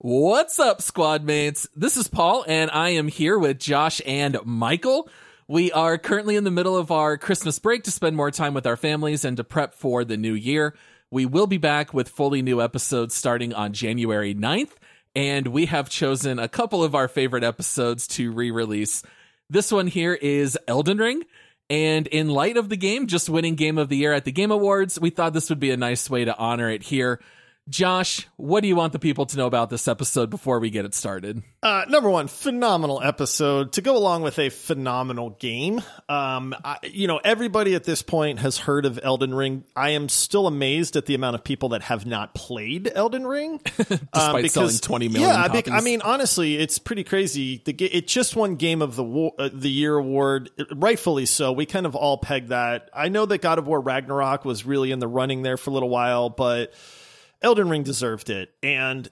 What's up, squad mates? This is Paul, and I am here with Josh and Michael. We are currently in the middle of our Christmas break to spend more time with our families and to prep for the new year. We will be back with fully new episodes starting on January 9th, and we have chosen a couple of our favorite episodes to re release. This one here is Elden Ring. And in light of the game just winning Game of the Year at the Game Awards, we thought this would be a nice way to honor it here. Josh, what do you want the people to know about this episode before we get it started? Uh, number one, phenomenal episode to go along with a phenomenal game. Um, I, you know, everybody at this point has heard of Elden Ring. I am still amazed at the amount of people that have not played Elden Ring, despite um, because, selling twenty million. Yeah, copies. I mean, honestly, it's pretty crazy. The it just won Game of the War, uh, the Year award, rightfully so. We kind of all pegged that. I know that God of War Ragnarok was really in the running there for a little while, but Elden Ring deserved it. And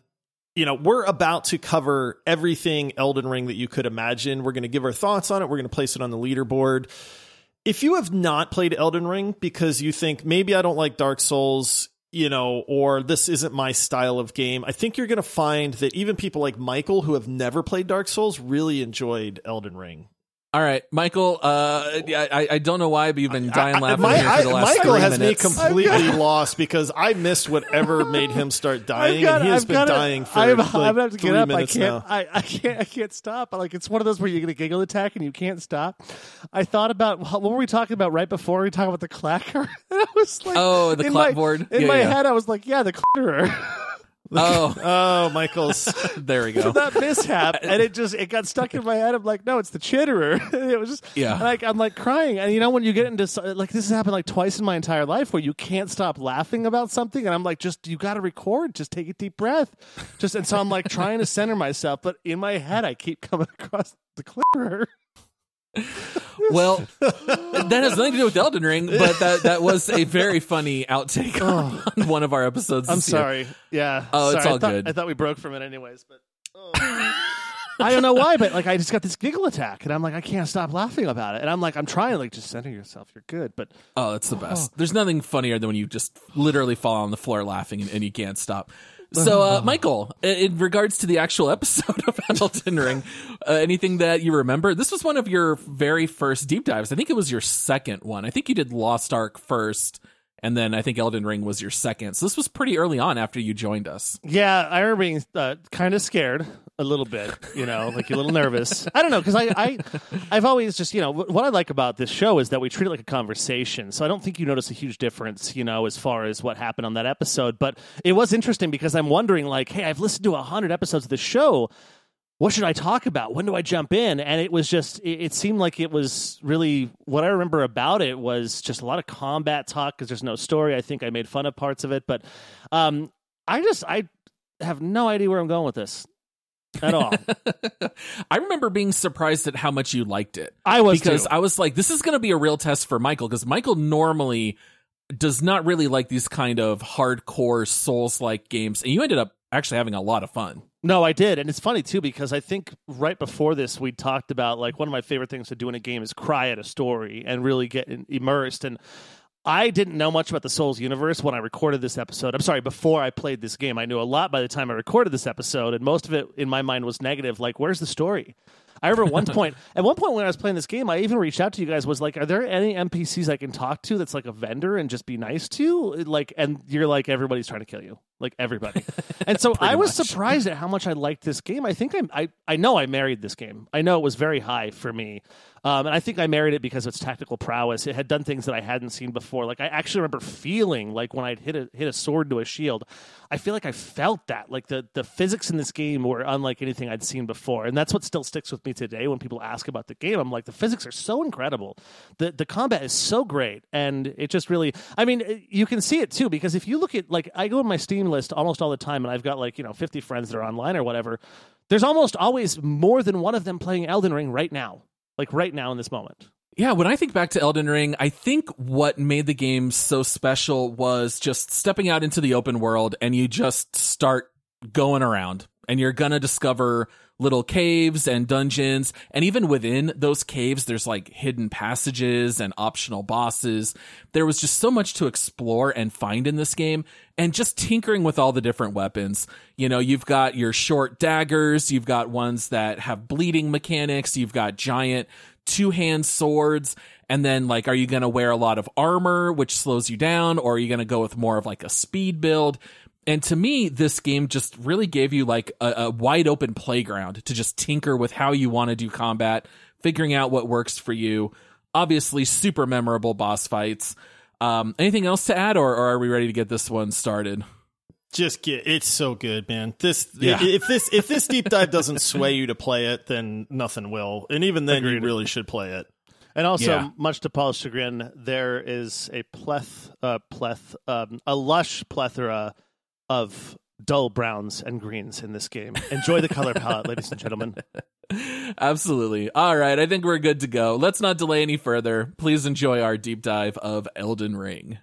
you know, we're about to cover everything Elden Ring that you could imagine. We're going to give our thoughts on it. We're going to place it on the leaderboard. If you have not played Elden Ring because you think maybe I don't like Dark Souls, you know, or this isn't my style of game, I think you're going to find that even people like Michael who have never played Dark Souls really enjoyed Elden Ring. All right, Michael. Uh, I I don't know why, but you've been dying laughing I, my, for the last Michael has minutes. me completely lost because I missed whatever made him start dying, got, and he has I've been dying for I'm, like I'm have to get up. I can't. Now. I, I can't. I can't stop. Like it's one of those where you get a giggle attack and you can't stop. I thought about what were we talking about right before we talking about the clacker? I was like, oh, the clapboard. In yeah, my yeah. head, I was like, yeah, the clatterer. Oh, oh, Michael's. there we go. that mishap, and it just it got stuck in my head. I'm like, no, it's the chitterer. it was just yeah. Like I'm like crying, and you know when you get into like this has happened like twice in my entire life where you can't stop laughing about something, and I'm like, just you got to record, just take a deep breath, just and so I'm like trying to center myself, but in my head I keep coming across the clearer well, that has nothing to do with Elden Ring, but that that was a very funny outtake oh. on one of our episodes. I'm sorry. Year. Yeah. Oh, sorry. it's all I thought, good. I thought we broke from it anyways, but. Oh. I don't know why, but like I just got this giggle attack, and I'm like, I can't stop laughing about it, and I'm like, I'm trying like just center yourself, you're good, but oh, it's the best. Oh. There's nothing funnier than when you just literally fall on the floor laughing and, and you can't stop. So, uh, Michael, in regards to the actual episode of Elden Ring, uh, anything that you remember? This was one of your very first deep dives. I think it was your second one. I think you did Lost Ark first, and then I think Elden Ring was your second. So this was pretty early on after you joined us. Yeah, I remember being uh, kind of scared a little bit, you know, like a little nervous. I don't know because I, I, I've always just, you know, what I like about this show is that we treat it like a conversation. So I don't think you notice a huge difference, you know, as far as what happened on that episode. But it was interesting because I'm wondering, like, hey, I've listened to hundred episodes of the show. What should I talk about? When do I jump in? And it was just, it, it seemed like it was really what I remember about it was just a lot of combat talk because there's no story. I think I made fun of parts of it, but um, I just, I have no idea where I'm going with this at all. I remember being surprised at how much you liked it. I was because too. I was like, this is going to be a real test for Michael because Michael normally does not really like these kind of hardcore Souls like games, and you ended up actually having a lot of fun. No, I did, and it's funny too because I think right before this we talked about like one of my favorite things to do in a game is cry at a story and really get immersed and. I didn't know much about the Souls universe when I recorded this episode. I'm sorry, before I played this game. I knew a lot by the time I recorded this episode, and most of it in my mind was negative. Like, where's the story? I remember one point, at one point when I was playing this game, I even reached out to you guys. Was like, are there any NPCs I can talk to that's like a vendor and just be nice to? Like, and you're like, everybody's trying to kill you, like everybody. and so I was much. surprised at how much I liked this game. I think I'm, I, I know I married this game. I know it was very high for me. Um, and I think I married it because of its tactical prowess. It had done things that I hadn't seen before. Like I actually remember feeling like when I'd hit a hit a sword to a shield, I feel like I felt that. Like the the physics in this game were unlike anything I'd seen before, and that's what still sticks with me today. When people ask about the game, I'm like, the physics are so incredible. the The combat is so great, and it just really. I mean, you can see it too because if you look at like I go in my Steam list almost all the time, and I've got like you know 50 friends that are online or whatever. There's almost always more than one of them playing Elden Ring right now like right now in this moment. Yeah, when I think back to Elden Ring, I think what made the game so special was just stepping out into the open world and you just start going around and you're gonna discover little caves and dungeons. And even within those caves, there's like hidden passages and optional bosses. There was just so much to explore and find in this game and just tinkering with all the different weapons. You know, you've got your short daggers, you've got ones that have bleeding mechanics, you've got giant two hand swords. And then, like, are you going to wear a lot of armor, which slows you down, or are you going to go with more of like a speed build? And to me, this game just really gave you like a, a wide open playground to just tinker with how you want to do combat, figuring out what works for you. Obviously, super memorable boss fights. Um, anything else to add, or, or are we ready to get this one started? Just get it's so good, man. This Yeah. if this if this deep dive doesn't sway you to play it, then nothing will. And even then, you really should play it. And also, Yeah. much to Paul's chagrin, there is a pleth, uh, pleth, um, a lush plethora of dull browns and greens in this game. Enjoy the color palette, ladies and gentlemen. Absolutely. All right, I think we're good to go. Let's not delay any further. Please enjoy our deep dive of Elden Ring.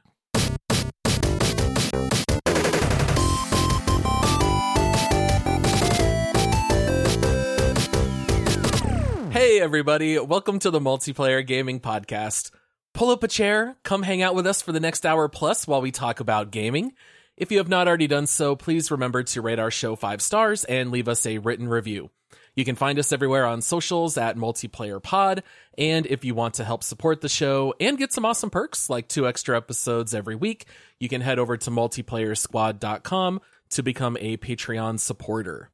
Hey, everybody. Welcome to the Multiplayer Gaming Podcast. Pull up a chair, come hang out with us for the next hour plus while we talk about gaming. If you have not already done so, please remember to rate our show five stars and leave us a written review. You can find us everywhere on socials at Multiplayer Pod. And if you want to help support the show and get some awesome perks like two extra episodes every week, you can head over to multiplayersquad.com to become a Patreon supporter.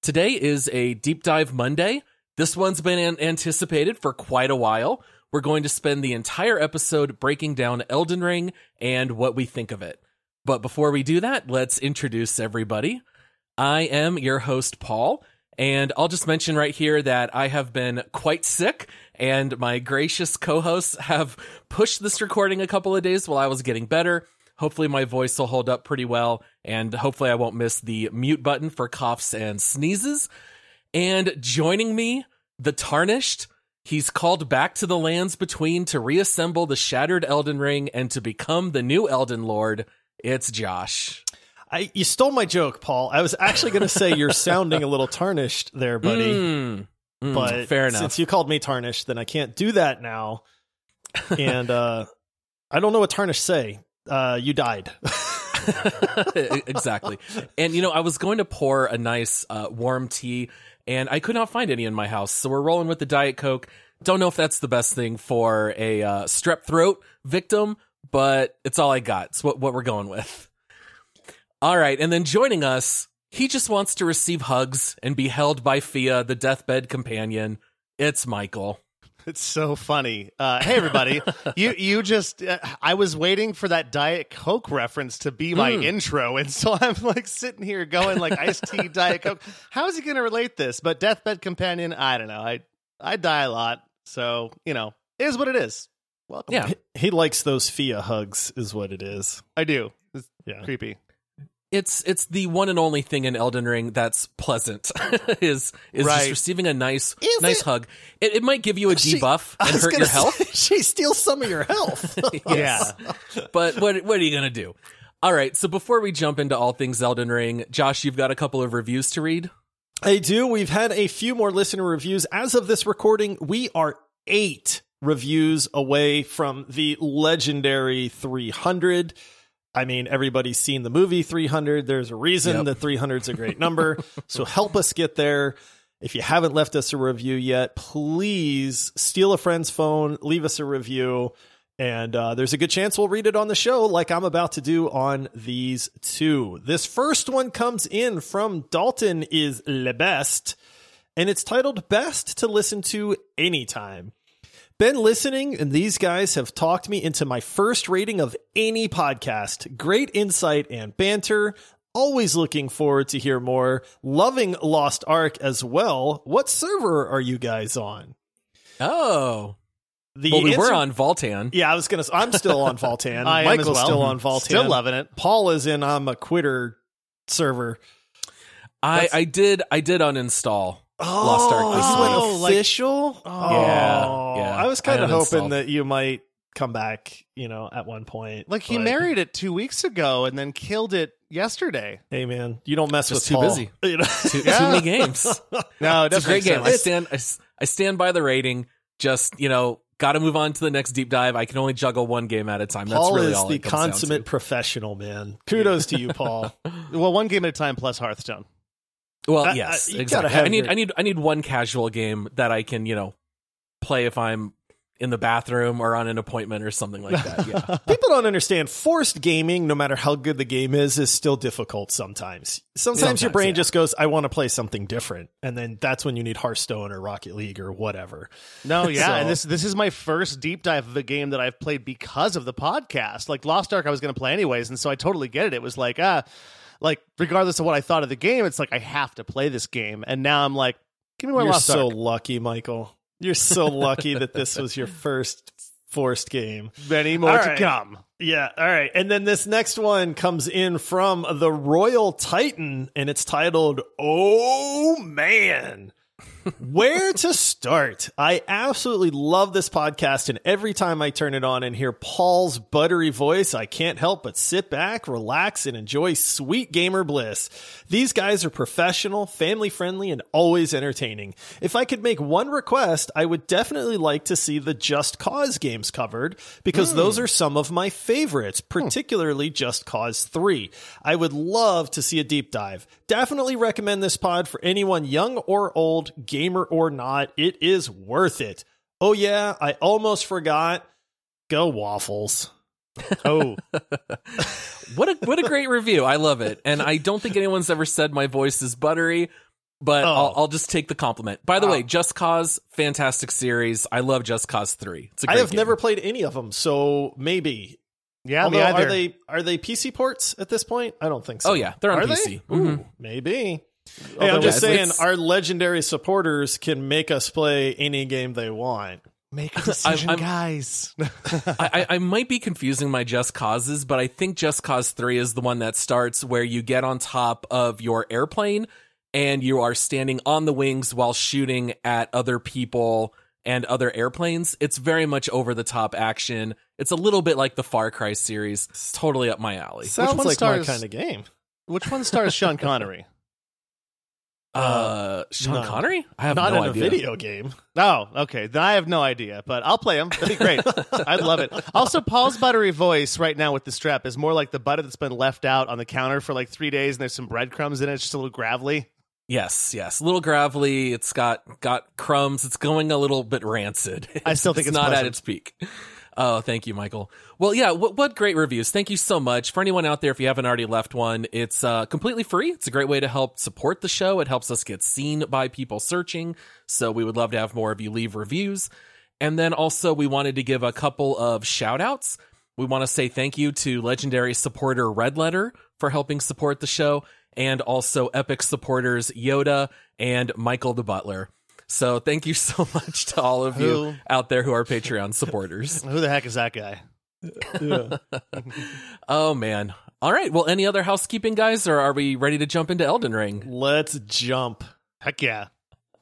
Today is a deep dive Monday. This one's been an- anticipated for quite a while. We're going to spend the entire episode breaking down Elden Ring and what we think of it. But before we do that, let's introduce everybody. I am your host, Paul, and I'll just mention right here that I have been quite sick, and my gracious co hosts have pushed this recording a couple of days while I was getting better. Hopefully, my voice will hold up pretty well, and hopefully, I won't miss the mute button for coughs and sneezes. And joining me, the Tarnished. He's called back to the lands between to reassemble the shattered Elden Ring and to become the new Elden Lord. It's Josh. I you stole my joke, Paul. I was actually going to say you're sounding a little tarnished there, buddy. Mm, mm, but fair enough. since you called me tarnished, then I can't do that now. and uh, I don't know what tarnished say. Uh, you died. exactly. And you know, I was going to pour a nice uh, warm tea, and I could not find any in my house. So we're rolling with the Diet Coke. Don't know if that's the best thing for a uh, strep throat victim, but it's all I got. It's what what we're going with. All right, and then joining us, he just wants to receive hugs and be held by Fia, the deathbed companion. It's Michael. It's so funny. Uh, hey, everybody! you you just uh, I was waiting for that Diet Coke reference to be my Mm. intro, and so I'm like sitting here going like iced tea, Diet Coke. How is he going to relate this? But deathbed companion, I don't know. I I die a lot, so you know, it is what it is. Welcome. Yeah. he likes those Fia hugs, is what it is. I do. It's Yeah. creepy. it's it's the one and only thing in Elden Ring that's pleasant is is just receiving a nice Is nice it? hug. It, it might give you a She- debuff I and hurt your health, say, she steals some of your health. Yeah. but what what are you gonna do? All right, so before we jump into all things Elden Ring, Josh, you've got a couple of reviews to read. I do. We've had a few more listener reviews. As of this recording, we are eight reviews away from the legendary 300. I mean, everybody's seen the movie 300. There's a reason Yep. that 300 is a great number. so help us get there. If you haven't left us a review yet, please steal a friend's phone, leave us a review, and uh, there's a good chance we'll read it on the show, like I'm about to do on these two. This first one comes in from Dalton is Le Best, and it's titled Best to Listen to Anytime. Been listening, and these guys have talked me into my first rating of any podcast. Great insight and banter. Always looking forward to hear more. Loving Lost Ark as well. What server are you guys on? Oh, The well, we were on Valtan. Yeah, I was gonna. I'm still on Valtan. I Michael's well. still on Valtan. Still loving it. Paul is in. I'm a quitter server. I That's- I did I did uninstall Lost Ark this this went week. Oh, like- official. Oh. Yeah, yeah. I was I kind of hoping uninstalled. that you might come back. You know, at one point. Like he but- married it two weeks ago and then killed it yesterday. Hey man, you don't mess Just with too Paul. busy. You know? Too, too many games. No, It's a great game. I sense. stand, I, s- I stand by the rating. Just you know, got to move on to the next deep dive. I can only juggle one game at a time. That's Paul really is all the it comes down to. consummate professional, man. Kudos to you, Paul. Well, one game at a time plus Hearthstone. Well, I- I- yes, you gotta exactly. I need, your- I need, I need one casual game that I can, you know, play if I'm in the bathroom or on an appointment or something like that. Yeah. People don't understand forced gaming, no matter how good the game is, is still difficult sometimes. Sometimes, your brain yeah. just goes, I want to play something different. And then that's when you need Hearthstone or Rocket League or whatever. No, yeah, So- and this this is my first deep dive of a game that I've played because of the podcast. Like Lost Ark, I was going to play anyways, and so I totally get it. It was like, ah, like regardless of what I thought of the game, it's like I have to play this game, and now I'm like, give me more You're Lost so Ark. lucky, Michael. You're so lucky that this was your first forced game. Many more All to come. Yeah, all right. And then this next one comes in from the Royal Titan, and it's titled Oh Man. Where to start? I absolutely love this podcast, and every time I turn it on and hear Paul's buttery voice, I can't help but sit back, relax, and enjoy sweet gamer bliss. These guys are professional, family friendly, and always entertaining. If I could make one request, I would definitely like to see the Just Cause games covered because those hmm. are some of my favorites, hmm. particularly Just Cause 3. I would love to see a deep dive. Definitely recommend this pod for anyone young or old, gamer or not. It is worth it. Oh, yeah, I almost forgot. Go Waffles. Oh, what a what a great review. I love it, and I don't think anyone's ever said my voice is buttery. But Oh. I'll, I'll just take the compliment. By the Oh. way, Just Cause, fantastic series. I love Just Cause Three. It's a I great have game. never played any of them, so maybe. yeah, Although, me either. are they are they PC ports at this point? I don't think so. Oh yeah, they're on Are PC. they? Mhm. Ooh, maybe. Hey, Although I'm just saying, our legendary supporters can make us play any game they want. Make a decision, I'm- guys. I, I, I might be confusing my Just Causes, but I think Just Cause 3 is the one that starts where you get on top of your airplane and you are standing on the wings while shooting at other people and other airplanes. It's very much over the top action. It's a little bit like the Far Cry series. It's totally up my alley. Sounds one like stars- my kind of game. Which one stars Sean Connery? Uh, Sean none. Connery? I have Not no in idea. a video game. Oh, okay. Then I have no idea, but I'll play him. That'd be great. I'd love it. Also, Paul's buttery voice right now with the strap is more like the butter that's been left out on the counter for like three days, and there's some breadcrumbs in it. It's just a little gravelly. Yes, yes. A little gravelly. It's got got crumbs. It's going a little bit rancid. I still think it's not at its peak. Oh, thank you, Michael. Well, yeah, what, what great reviews. Thank you so much. For anyone out there, if you haven't already left one, it's uh, completely free. It's a great way to help support the show. It helps us get seen by people searching. So we would love to have more of you leave reviews. And then also, we wanted to give a couple of shout outs. We want to say thank you to legendary supporter Redletter for helping support the show, and also epic supporters Yoda and Michael the Butler. So thank you so much to all of Who? you out there who are Patreon supporters. Who the heck is that guy? oh man. All right. Well, any other housekeeping guys, or are we ready to jump into Elden Ring? Let's jump. Heck yeah.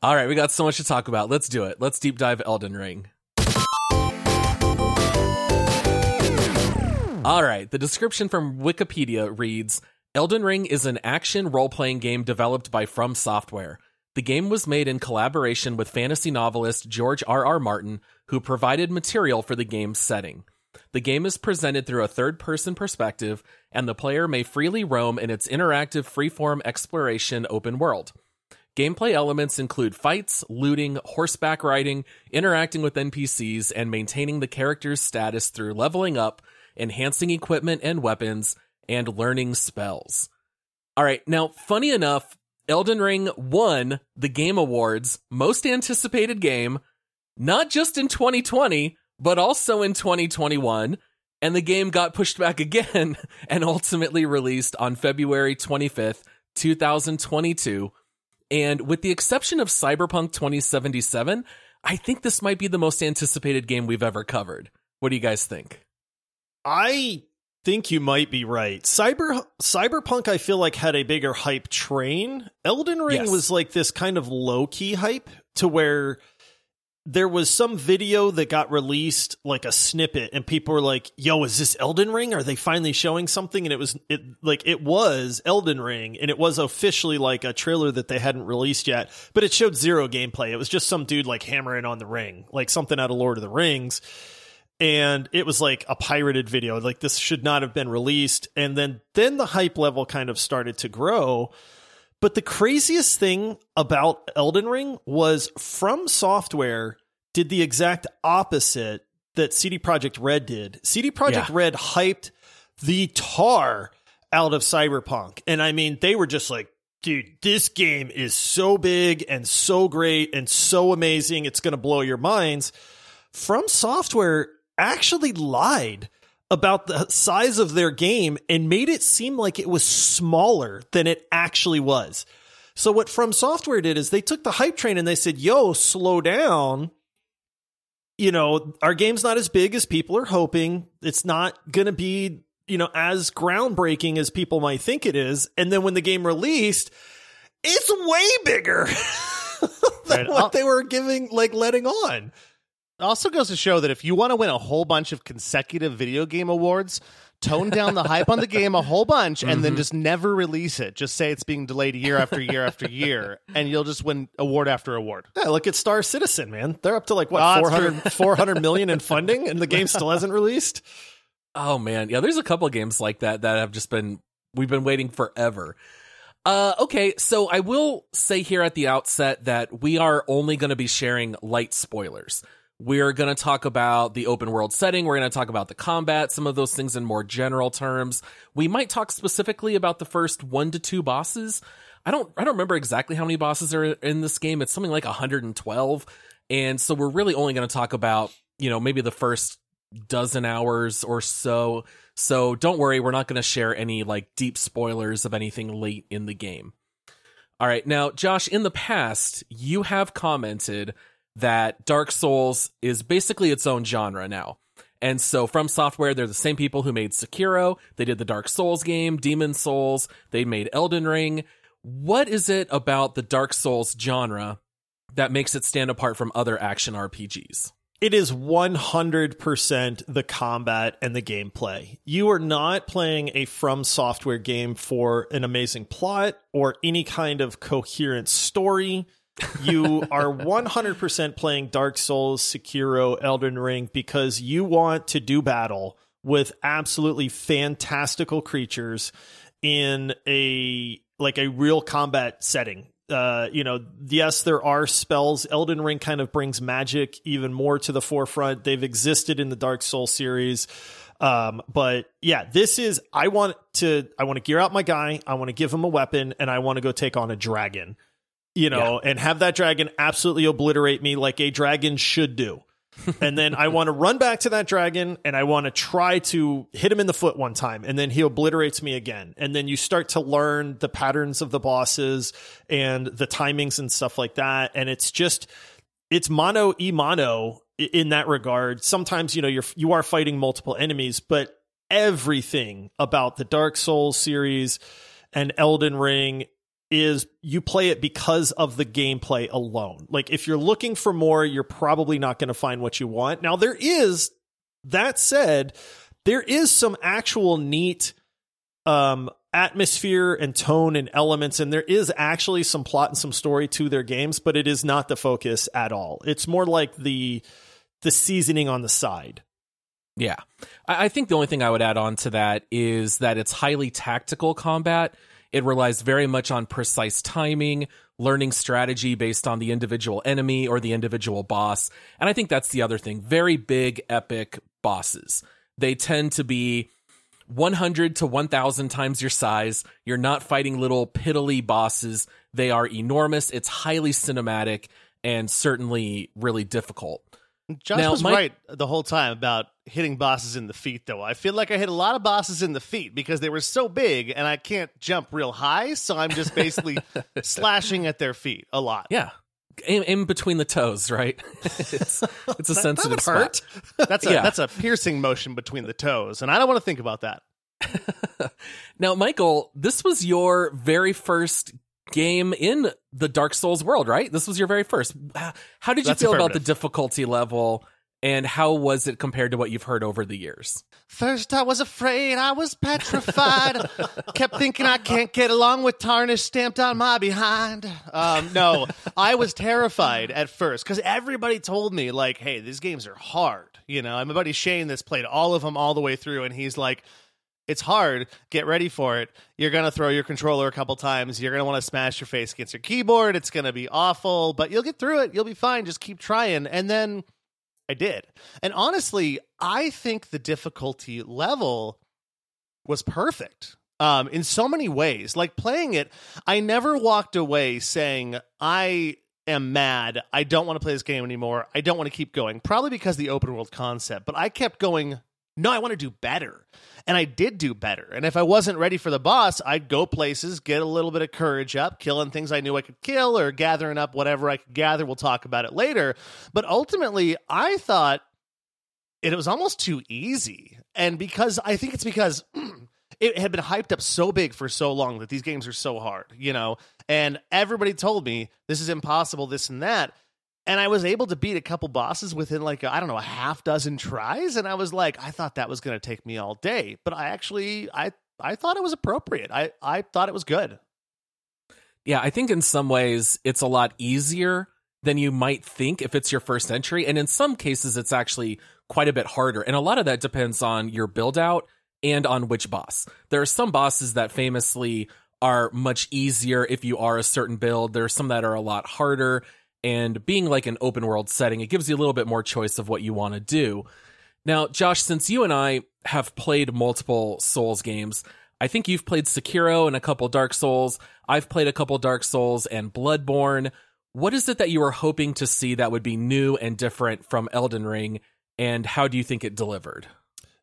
All right, we got so much to talk about. Let's do it. Let's deep dive Elden Ring. All right, the description from Wikipedia reads Elden Ring is an action role playing game developed by From Software. The game was made in collaboration with fantasy novelist George R. R. Martin, who provided material for the game's setting. The game is presented through a third person perspective, and the player may freely roam in its interactive freeform exploration open world. Gameplay elements include fights, looting, horseback riding, interacting with NPCs, and maintaining the character's status through leveling up, enhancing equipment and weapons, and learning spells. All right, now, funny enough, Elden Ring won the Game Awards Most Anticipated Game, not just in 2020, but also in 2021. And the game got pushed back again and ultimately released on February 25th, 2022. And with the exception of Cyberpunk 2077, I think this might be the most anticipated game we've ever covered. What do you guys think? I think you might be right. Cyber Cyberpunk I feel like had a bigger hype train. Elden Ring Yes. was like this kind of low key hype to where there was some video that got released, like a snippet, and people were like, "Yo, is this Elden Ring? Are they finally showing something?" And it was it like it was Elden Ring, and it was officially like a trailer that they hadn't released yet, but it showed zero gameplay. It was just some dude like hammering on the ring, like something out of Lord of the Rings. And it was like a pirated video. Like this should not have been released. And then then the hype level kind of started to grow. But the craziest thing about Elden Ring was From Software did the exact opposite that CD Projekt Red did. CD Projekt Yeah. Red hyped the tar out of Cyberpunk. And I mean, they were just like, dude, this game is so big and so great and so amazing. It's going to blow your minds. From Software actually lied about the size of their game and made it seem like it was smaller than it actually was. So what From Software did is they took the hype train and they said, "Yo, slow down. You know, our game's not as big as people are hoping. It's not going to be, you know, as groundbreaking as people might think it is." And then when the game released, it's way bigger than Right. what they were giving like letting on. It also goes to show that if you want to win a whole bunch of consecutive video game awards, tone down the hype on the game a whole bunch and then just never release it. Just say it's being delayed year after year after year, and you'll just win award after award. Yeah, look at Star Citizen, man. They're up to like what Oh, 400, 400 million in funding, and the game still hasn't released. Oh man, yeah. There's a couple games like that that have just been we've been waiting forever. Uh, okay, so I will say here at the outset that we are only going to be sharing light spoilers. We're going to talk about the open world setting. We're going to talk about the combat, some of those things in more general terms. We might talk specifically about the first one to two bosses. I don't, I don't remember exactly how many bosses are in this game. It's something like 112. And so we're really only going to talk about, you know, maybe the first dozen hours or so. So don't worry, we're not going to share any like deep spoilers of anything late in the game. All right. Now, Josh, in the past, you have commented that Dark Souls is basically its own genre now. And so From Software, they're the same people who made Sekiro. They did the Dark Souls game, Demon Souls. They made Elden Ring. What is it about the Dark Souls genre that makes it stand apart from other action RPGs? It is 100% the combat and the gameplay. You are not playing a From Software game for an amazing plot or any kind of coherent story. You are 100% playing Dark Souls, Sekiro, Elden Ring because you want to do battle with absolutely fantastical creatures in a like a real combat setting. Uh, you know, yes, there are spells. Elden Ring kind of brings magic even more to the forefront. They've existed in the Dark Soul series. Um, but yeah, this is I want to I want to gear out my guy, I want to give him a weapon, and I want to go take on a dragon. You know, and have that dragon absolutely obliterate me like a dragon should do. and then I want to run back to that dragon and I want to try to hit him in the foot one time and then he obliterates me again. And then you start to learn the patterns of the bosses and the timings and stuff like that. And it's just, it's mono e mono in that regard. Sometimes, you know, you're, you are fighting multiple enemies, but everything about the Dark Souls series and Elden Ring is you play it because of the gameplay alone. Like if you're looking for more, you're probably not going to find what you want. Now there is that said, there is some actual neat um atmosphere and tone and elements and there is actually some plot and some story to their games, but it is not the focus at all. It's more like the the seasoning on the side. Yeah. I, I think the only thing I would add on to that is that it's highly tactical combat. It relies very much on precise timing, learning strategy based on the individual enemy or the individual boss. And I think that's the other thing. Very big, epic bosses. They tend to be 100 to 1000 times your size. You're not fighting little piddly bosses. They are enormous. It's highly cinematic and certainly really difficult. Josh Now, was Mike- right the whole time about hitting bosses in the feet, though. I feel like I hit a lot of bosses in the feet because they were so big and I can't jump real high, so I'm just basically slashing at their feet a lot. Yeah. In, in between the toes, right? it's, it's a sensitive spot. That's a Yeah. that's a piercing motion between the toes, and I don't want to think about that. Now, Michael, this was your very first game in the Dark Souls world, right? This was your very first. How did you That's feel about the difficulty level and how was it compared to what you've heard over the years? First, I was afraid, I was petrified. Kept thinking I can't get along with tarnish stamped on my behind. Um, no, I was terrified at first because everybody told me, like, hey, these games are hard. You know, and my buddy Shane that's played all of them all the way through, and he's like, it's hard. Get ready for it. You're going to throw your controller a couple times. You're going to want to smash your face against your keyboard. It's going to be awful, but you'll get through it. You'll be fine. Just keep trying. And then I did. And honestly, I think the difficulty level was perfect um, in so many ways. Like playing it, I never walked away saying, I am mad. I don't want to play this game anymore. I don't want to keep going. Probably because the open world concept, but I kept going, no, I want to do better. And I did do better. And if I wasn't ready for the boss, I'd go places, get a little bit of courage up, killing things I knew I could kill or gathering up whatever I could gather. We'll talk about it later. But ultimately, I thought it was almost too easy. And because I think it's because it had been hyped up so big for so long that these games are so hard, you know? And everybody told me this is impossible, this and that. And I was able to beat a couple bosses within like, I don't know, a half dozen tries. And I was like, I thought that was going to take me all day. But I actually, I, I thought it was appropriate. I, I thought it was good. Yeah, I think in some ways it's a lot easier than you might think if it's your first entry. And in some cases, it's actually quite a bit harder. And a lot of that depends on your build out and on which boss. There are some bosses that famously are much easier if you are a certain build. There are some that are a lot harder. And being like an open world setting, it gives you a little bit more choice of what you want to do. Now, Josh, since you and I have played multiple Souls games, I think you've played Sekiro and a couple Dark Souls. I've played a couple Dark Souls and Bloodborne. What is it that you were hoping to see that would be new and different from Elden Ring, and how do you think it delivered?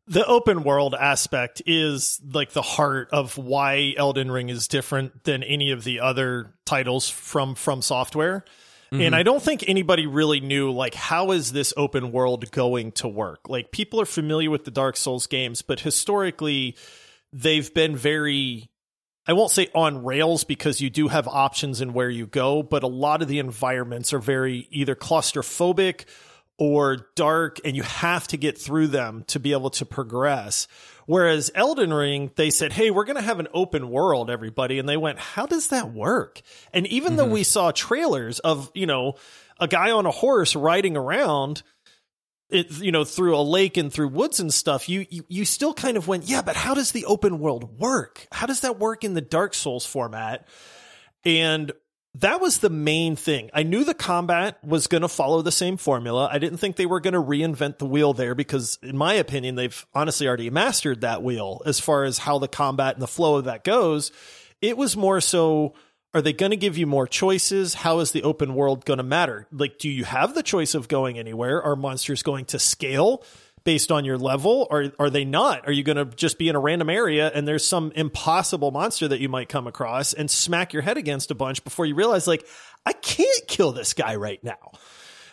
The open world aspect is like the heart of why Elden Ring is different than any of the other titles from From Software. And mm-hmm. I don't think anybody really knew like how is this open world going to work? Like people are familiar with the Dark Souls games, but historically they've been very I won't say on rails because you do have options in where you go, but a lot of the environments are very either claustrophobic or dark and you have to get through them to be able to progress. Whereas Elden Ring, they said, Hey, we're going to have an open world, everybody. And they went, How does that work? And even though mm-hmm. we saw trailers of, you know, a guy on a horse riding around, it, you know, through a lake and through woods and stuff, you, you, you still kind of went, yeah, but how does the open world work? How does that work in the Dark Souls format? And that was the main thing. I knew the combat was going to follow the same formula. I didn't think they were going to reinvent the wheel there because, in my opinion, they've honestly already mastered that wheel as far as how the combat and the flow of that goes. It was more so are they going to give you more choices? How is the open world going to matter? Like, do you have the choice of going anywhere? Are monsters going to scale? Based on your level? Or are they not? Are you going to just be in a random area and there's some impossible monster that you might come across and smack your head against a bunch before you realize like i can't kill this guy right now?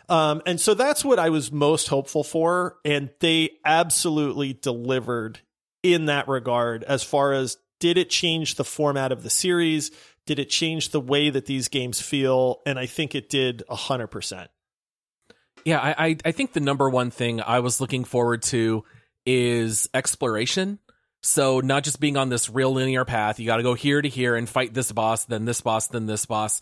Um, and so that's what i was most hopeful for and they absolutely delivered in that regard as far as did it change the format of the series? Did it change the way that these games feel? And i think it did 100% Yeah, I, I think the number one thing I was looking forward to is exploration. So not just being on this real linear path, you got to go here to here and fight this boss, then this boss, then this boss.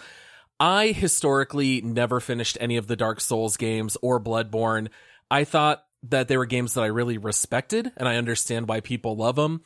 I historically never finished any of the Dark Souls games or Bloodborne. I thought that they were games that I really respected, and I understand why people love them.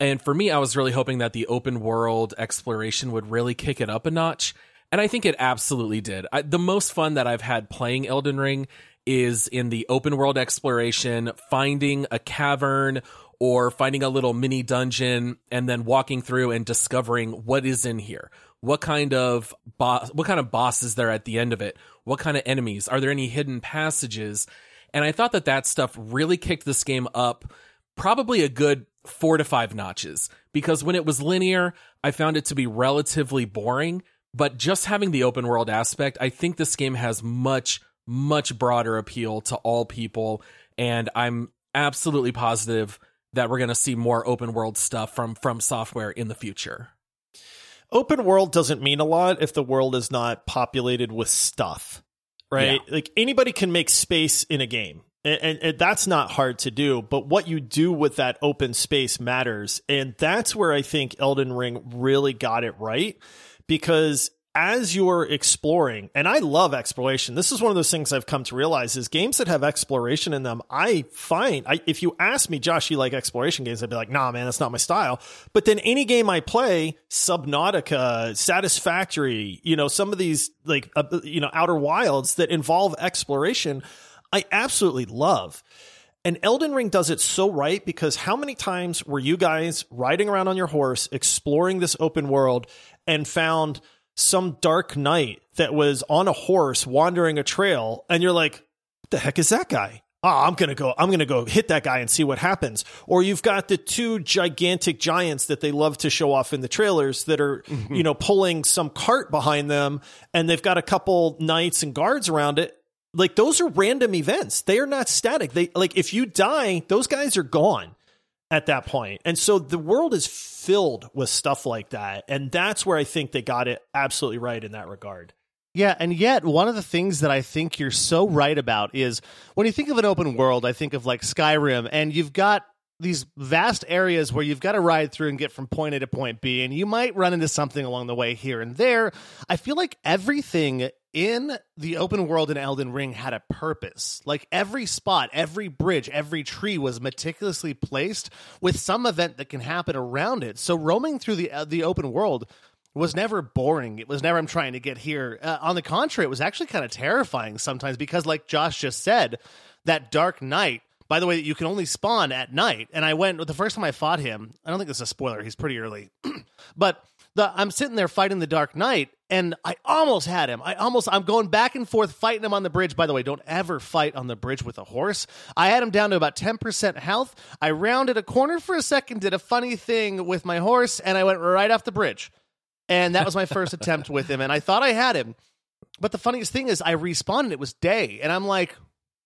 And for me, I was really hoping that the open world exploration would really kick it up a notch. And I think it absolutely did. I, the most fun that I've had playing Elden Ring is in the open world exploration, finding a cavern or finding a little mini dungeon and then walking through and discovering what is in here. What kind of boss, what kind of boss is there at the end of it? What kind of enemies? Are there any hidden passages? And I thought that that stuff really kicked this game up probably a good four to five notches because when it was linear, I found it to be relatively boring. But just having the open world aspect, I think this game has much, much broader appeal to all people. And I'm absolutely positive that we're going to see more open world stuff from From Software in the future. open world doesn't mean a lot if the world is not populated with stuff, right? Yeah. Like anybody can make space in a game. And, and, and that's not hard to do, but what you do with that open space matters. And that's where I think Elden Ring really got it right because as you're exploring, and I love exploration. This is one of those things I've come to realize is games that have exploration in them. I find, I, if you ask me, Josh, you like exploration games? I'd be like, nah, man, that's not my style. But then any game I play, Subnautica, Satisfactory, you know, some of these like, uh, you know, Outer Wilds that involve exploration, I absolutely love. And Elden Ring does it so right because how many times were you guys riding around on your horse, exploring this open world, and found some dark knight that was on a horse wandering a trail, and you're like, what the heck is that guy? Oh, I'm gonna go. I'm gonna go hit that guy and see what happens. Or you've got the two gigantic giants that they love to show off in the trailers that are, mm-hmm. you know, pulling some cart behind them, and they've got a couple knights and guards around it. Like those are random events. They are not static. They like if you die, those guys are gone at that point. And so the world is filled with stuff like that. And that's where I think they got it absolutely right in that regard. Yeah, and yet one of the things that I think you're so right about is when you think of an open world, I think of like Skyrim, and you've got these vast areas where you've got to ride through and get from point A to point B, and you might run into something along the way here and there. I feel like everything in the open world in Elden Ring had a purpose. Like every spot, every bridge, every tree was meticulously placed with some event that can happen around it. So roaming through the uh, the open world was never boring. It was never I'm trying to get here. Uh, on the contrary, it was actually kind of terrifying sometimes because, like Josh just said, that dark knight. By the way, that you can only spawn at night. And I went the first time I fought him. I don't think this is a spoiler. He's pretty early, but the I'm sitting there fighting the Dark Knight, and I almost had him. I almost I'm going back and forth fighting him on the bridge. By the way, don't ever fight on the bridge with a horse. I had him down to about 10% health. I rounded a corner for a second, did a funny thing with my horse, and I went right off the bridge. And that was my first attempt with him, and I thought I had him. But the funniest thing is, I respawned. It was day, and I'm like,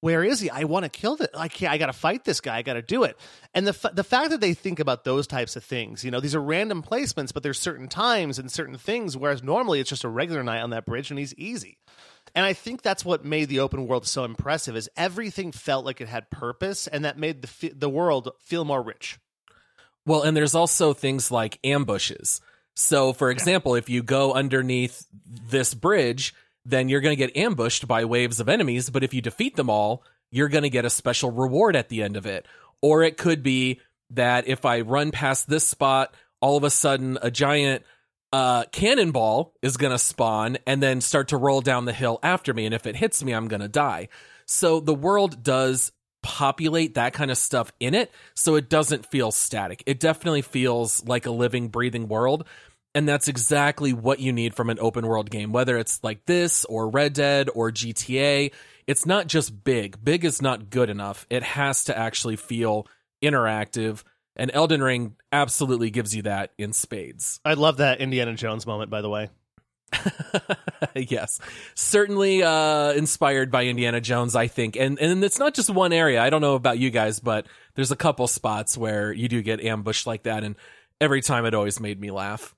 "Where is he? I want to kill this. I can't. I got to fight this guy. I got to do it." And the f- the fact that they think about those types of things, you know, these are random placements, but there's certain times and certain things. Whereas normally it's just a regular night on that bridge, and he's easy. And I think that's what made the open world so impressive. Is everything felt like it had purpose, and that made the f- the world feel more rich. Well, and there's also things like ambushes. So, for example, if you go underneath this bridge, then you're going to get ambushed by waves of enemies. But if you defeat them all, you're going to get a special reward at the end of it. Or it could be that if I run past this spot, all of a sudden a giant uh, cannonball is going to spawn and then start to roll down the hill after me. And if it hits me, I'm going to die. So the world does populate that kind of stuff in it. So it doesn't feel static. It definitely feels like a living, breathing world. And that's exactly what you need from an open world game, whether it's like this or Red Dead or GTA. It's not just big. Big is not good enough. It has to actually feel interactive. And Elden Ring absolutely gives you that in spades. I love that Indiana Jones moment, by the way. yes, certainly uh, inspired by Indiana Jones, I think, and and it's not just one area. I don't know about you guys, but there's a couple spots where you do get ambushed like that, and every time it always made me laugh.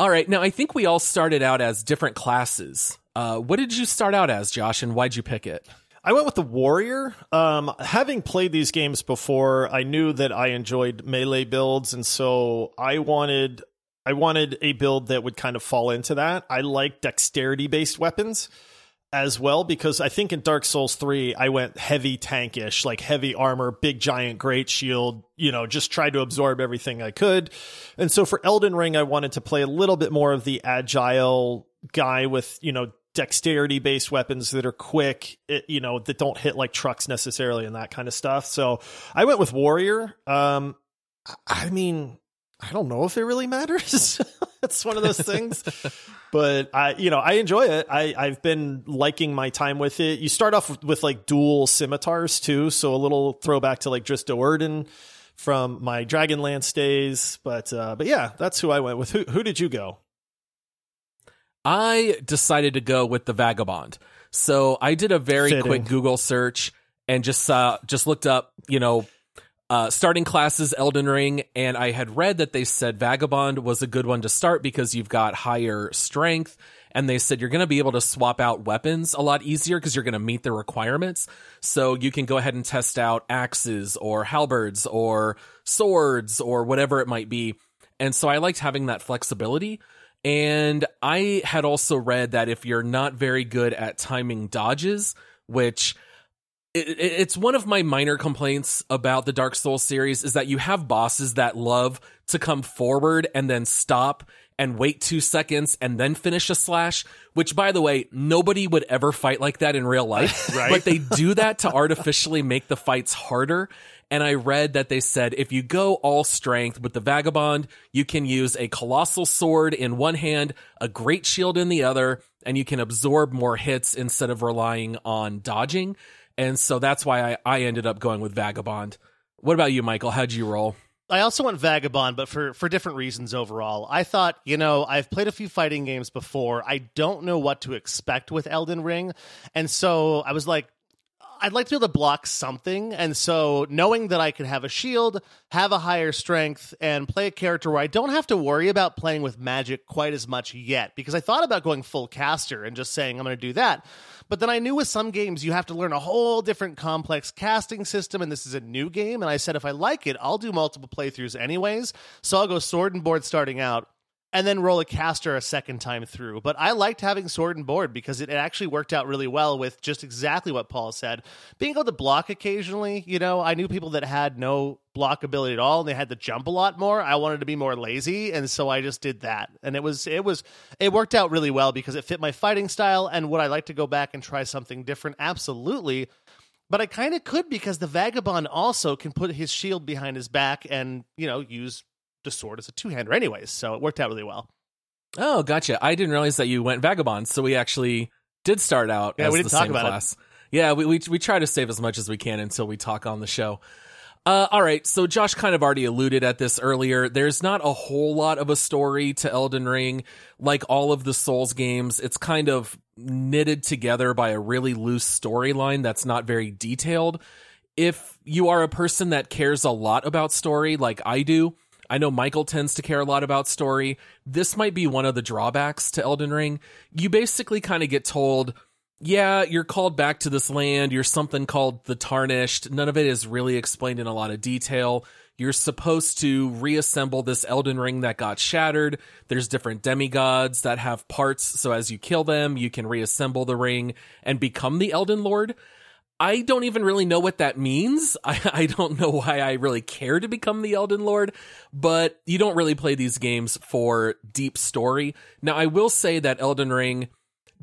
All right, now I think we all started out as different classes. Uh, what did you start out as, Josh, and why'd you pick it? I went with the warrior. Um, having played these games before, I knew that I enjoyed melee builds, and so I wanted I wanted a build that would kind of fall into that. I like dexterity based weapons as well because I think in Dark Souls 3 I went heavy tankish, like heavy armor, big giant great shield, you know, just tried to absorb everything I could. And so for Elden Ring I wanted to play a little bit more of the agile guy with, you know, dexterity based weapons that are quick, it, you know, that don't hit like trucks necessarily and that kind of stuff. So I went with warrior. Um I mean, I don't know if it really matters. it's one of those things. but I, you know, I enjoy it. I, I've been liking my time with it. You start off with, with like dual scimitars too, so a little throwback to like Drizzt Do'Urden from my Dragonlance days. But uh, but yeah, that's who I went with. Who who did you go? I decided to go with the Vagabond. So I did a very Fitting. quick Google search and just uh, just looked up, you know, uh, starting classes Elden Ring, and I had read that they said Vagabond was a good one to start because you've got higher strength, and they said you're going to be able to swap out weapons a lot easier because you're going to meet the requirements. So you can go ahead and test out axes or halberds or swords or whatever it might be. And so I liked having that flexibility. And I had also read that if you're not very good at timing dodges, which it's one of my minor complaints about the Dark Souls series is that you have bosses that love to come forward and then stop and wait two seconds and then finish a slash, which by the way, nobody would ever fight like that in real life. Right. But they do that to artificially make the fights harder. And I read that they said if you go all strength with the Vagabond, you can use a colossal sword in one hand, a great shield in the other, and you can absorb more hits instead of relying on dodging. And so that's why I, I ended up going with Vagabond. What about you, Michael? How'd you roll? I also went Vagabond, but for for different reasons overall. I thought, you know, I've played a few fighting games before. I don't know what to expect with Elden Ring, and so I was like, I'd like to be able to block something. And so knowing that I could have a shield, have a higher strength, and play a character where I don't have to worry about playing with magic quite as much yet, because I thought about going full caster and just saying I'm going to do that. But then I knew with some games you have to learn a whole different complex casting system, and this is a new game. And I said, if I like it, I'll do multiple playthroughs anyways. So I'll go sword and board starting out and then roll a caster a second time through. But I liked having sword and board because it, it actually worked out really well with just exactly what Paul said. Being able to block occasionally, you know, I knew people that had no block ability at all and they had to jump a lot more. I wanted to be more lazy, and so I just did that. And it was it was it worked out really well because it fit my fighting style and would I like to go back and try something different? Absolutely. But I kind of could because the vagabond also can put his shield behind his back and, you know, use the sword as a two hander, anyways. So it worked out really well. Oh, gotcha. I didn't realize that you went Vagabond, so we actually did start out Yeah, as we didn't the talk same about it. Yeah, we, we we try to save as much as we can until we talk on the show. Uh, all right, so Josh kind of already alluded at this earlier. There's not a whole lot of a story to Elden Ring. Like all of the Souls games, it's kind of knitted together by a really loose storyline that's not very detailed. If you are a person that cares a lot about story, like I do, I know Michael tends to care a lot about story. This might be one of the drawbacks to Elden Ring. You basically kind of get told, yeah, you're called back to this land. You're something called the Tarnished. None of it is really explained in a lot of detail. You're supposed to reassemble this Elden Ring that got shattered. There's different demigods that have parts, so as you kill them, you can reassemble the ring and become the Elden Lord. I don't even really know what that means. I, I don't know why I really care to become the Elden Lord, but you don't really play these games for deep story. Now, I will say that Elden Ring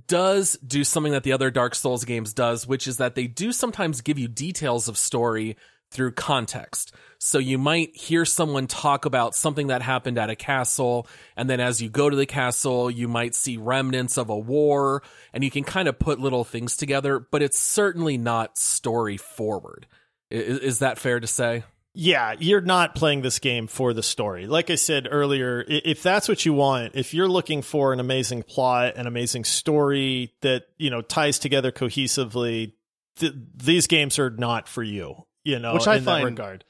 does do something that the other Dark Souls games does, which is that they do sometimes give you details of story through context. So you might hear someone talk about something that happened at a castle, and then as you go to the castle, you might see remnants of a war, and you can kind of put little things together, but it's certainly not story forward. I- Is, that fair to say? Yeah, you're not playing this game for the story. Like I said earlier, if that's what you want, if you're looking for an amazing plot, an amazing story that, you know, ties together cohesively, th- these games are not for you, you know, Which I in that find- regard.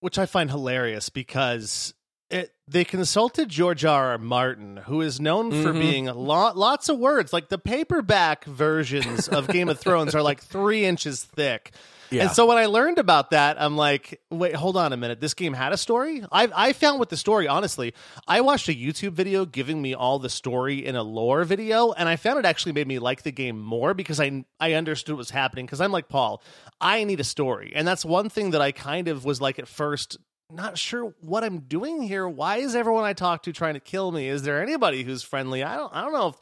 which I find hilarious because it, they consulted George R. R. Martin, who is known for Mhm. being lo- lots of words. Like the paperback versions of Game of Thrones are like three inches thick. Yeah. And so when I learned about that, I'm like, wait, hold on a minute. This game had a story? I, I found with the story, honestly, I watched a YouTube video giving me all the story in a lore video, and I found it actually made me like the game more because I, I understood what was happening. Because I'm like, Paul, I need a story. And that's one thing that I kind of was like at first, not sure what I'm doing here. Why is everyone I talk to trying to kill me? Is there anybody who's friendly? I don't I don't know if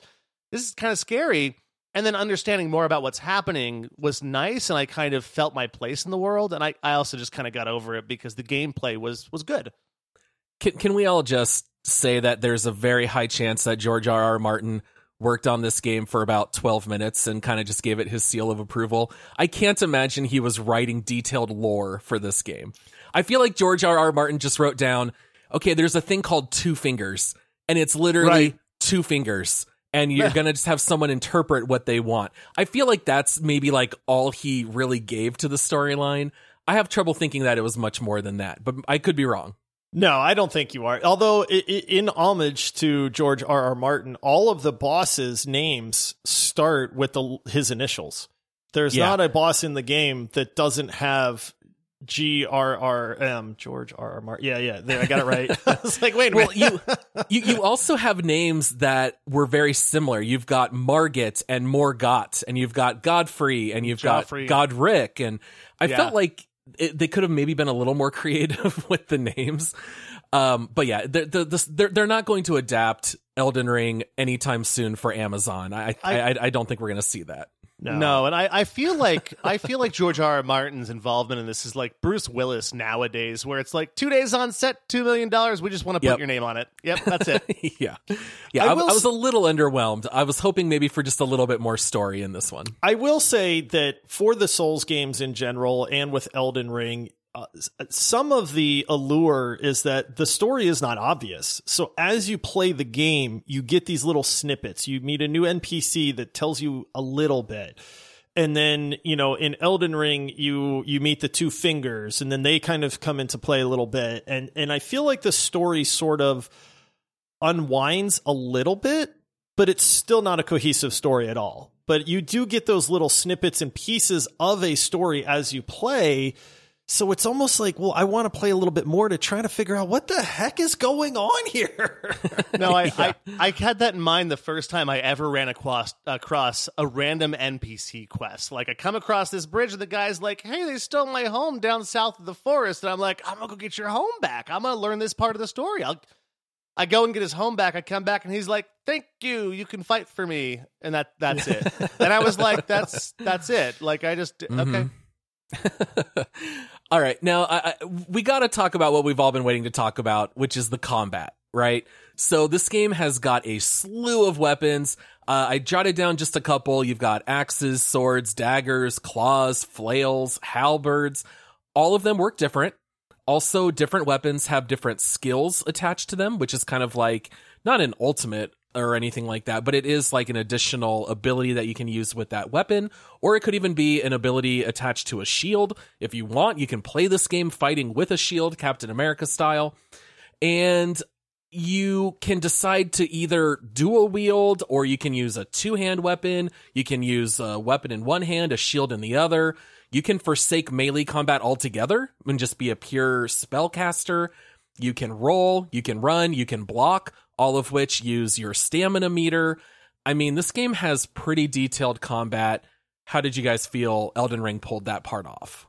this is kind of scary. And then understanding more about what's happening was nice and I kind of felt my place in the world. And I, I also just kind of got over it because the gameplay was was good. Can, can we all just say that there's a very high chance that George R. R. Martin worked on this game for about 12 minutes and kind of just gave it his seal of approval? I can't imagine he was writing detailed lore for this game. I feel like George R. R. Martin just wrote down, okay, there's a thing called two fingers, and it's literally Right. two fingers. And you're going to just have someone interpret what they want. I feel like that's maybe like all he really gave to the storyline. I have trouble thinking that it was much more than that, but I could be wrong. No, I don't think you are. Although, in homage to George R. R. Martin, all of the bosses' names start with the, his initials. There's Yeah. not a boss in the game that doesn't have G R R M George R. R. Martin. Yeah, yeah, there, I got it right. I was like, wait Well, you, you you also have names that were very similar. You've got Margit and Morgott, and you've got Godfrey, and you've Joffrey. got Godrick, and I Yeah. felt like it, they could have maybe been a little more creative with the names. Um, but yeah, they're, they're, they're, they're not going to adapt Elden Ring anytime soon for Amazon. I I, I, I don't think we're going to see that. No. and I, I feel like I feel like George R. R. Martin's involvement in this is like Bruce Willis nowadays, where it's like two days on set, two million dollars. We just want to put Yep. your name on it. Yep, that's it. yeah, yeah. I I, will I was a little underwhelmed. I was hoping maybe for just a little bit more story in this one. I will say that for the Souls games in general and with Elden Ring, uh, some of the allure is that the story is not obvious. So as you play the game, you get these little snippets. You meet a new NPC that tells you a little bit. And then, you know, in Elden Ring, you you meet the two fingers and then they kind of come into play a little bit. And and I feel like the story sort of unwinds a little bit, but it's still not a cohesive story at all. But you do get those little snippets and pieces of a story as you play. So it's almost like, well, I want to play a little bit more to try to figure out what the heck is going on here. No, I, I I had that in mind the first time I ever ran across across a random NPC quest. Like I come across this bridge and the guy's like, "Hey, they stole my home down south of the forest," and I'm like, "I'm gonna go get your home back. I'm gonna learn this part of the story." I'll. I go and get his home back. I come back and he's like, "Thank you. You can fight for me." And that that's it. and I was like, "That's that's it." Like I just okay. Mm-hmm. All right, now I, I, we got to talk about what we've all been waiting to talk about, which is the combat. Right. So this game has got a slew of weapons. Uh, I jotted down just a couple. You've got axes, swords, daggers, claws, flails, halberds. All of them work different. Also, different weapons have different skills attached to them, which is kind of like not an ultimate or anything like that, but it is like an additional ability that you can use with that weapon, or it could even be an ability attached to a shield. If you want, you can play this game fighting with a shield, Captain America style. And you can decide to either dual wield or you can use a two hand weapon. You can use a weapon in one hand, a shield in the other. You can forsake melee combat altogether and just be a pure spellcaster. You can roll, you can run, you can block, all of which use your stamina meter. I mean, this game has pretty detailed combat. How did you guys feel Elden Ring pulled that part off?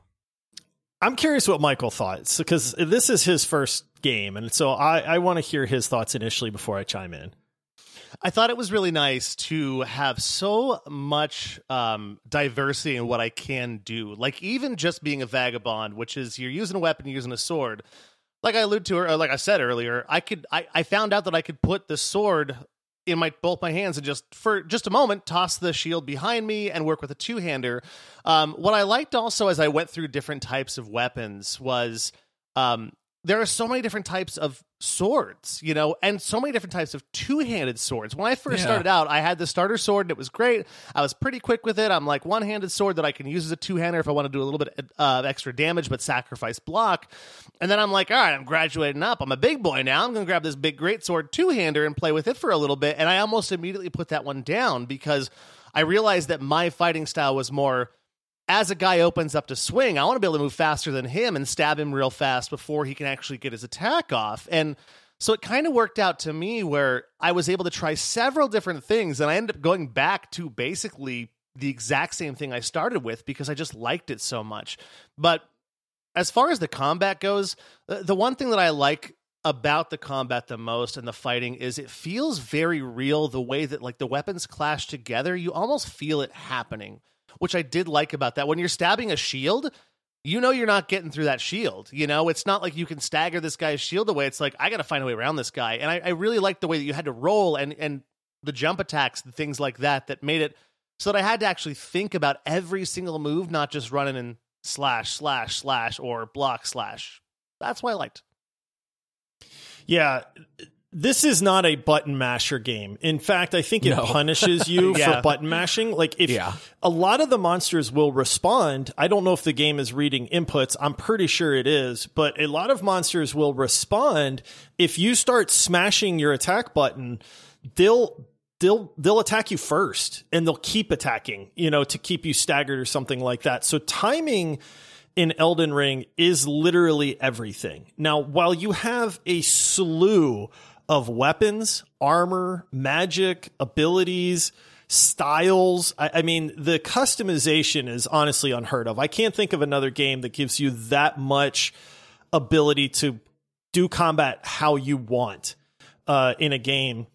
I'm curious what Michael thought because this is his first game. And so I, I want to hear his thoughts initially before I chime in. I thought it was really nice to have so much um, diversity in what I can do. Like even just being a vagabond, which is you're using a weapon, you're using a sword. Like I alluded to, or like I said earlier, I could I, I found out that I could put the sword in my both my hands and just for just a moment toss the shield behind me and work with a two hander. Um, what I liked also as I went through different types of weapons was um, there are so many different types of swords, you know, and so many different types of two-handed swords. When I first Yeah. started out, I had the starter sword and it was great. I was pretty quick with it. I'm like one-handed sword that I can use as a two-hander if I want to do a little bit uh, of extra damage but sacrifice block. And then I'm like, all right, I'm graduating up. I'm a big boy now. I'm going to grab this big great sword two-hander and play with it for a little bit. And I almost immediately put that one down because I realized that my fighting style was more as a guy opens up to swing, I want to be able to move faster than him and stab him real fast before he can actually get his attack off. And so it kind of worked out to me where I was able to try several different things and I ended up going back to basically the exact same thing I started with because I just liked it so much. But as far as the combat goes, the, one thing that I like about the combat the most and the fighting is it feels very real the way that like the weapons clash together. You almost feel it happening which I did like about that. When you're stabbing a shield, you know you're not getting through that shield. You know, it's not like you can stagger this guy's shield away. It's like I got to find a way around this guy. And I, I really liked the way that you had to roll and and the jump attacks and things like that that made it so that I had to actually think about every single move, not just running and slash slash slash or block slash. That's what I liked. Yeah. This is not a button masher game. In fact, I think it No. punishes you Yeah. for button mashing. Like if Yeah. a lot of the monsters will respond, I don't know if the game is reading inputs. I'm pretty sure it is, but a lot of monsters will respond if you start smashing your attack button, they'll they'll they'll attack you first and they'll keep attacking, you know, to keep you staggered or something like that. So timing in Elden Ring is literally everything. Now, while you have a slew of weapons, armor, magic, abilities, styles, I, I mean, the customization is honestly unheard of. I can't think of another game that gives you that much ability to do combat how you want uh, in a game.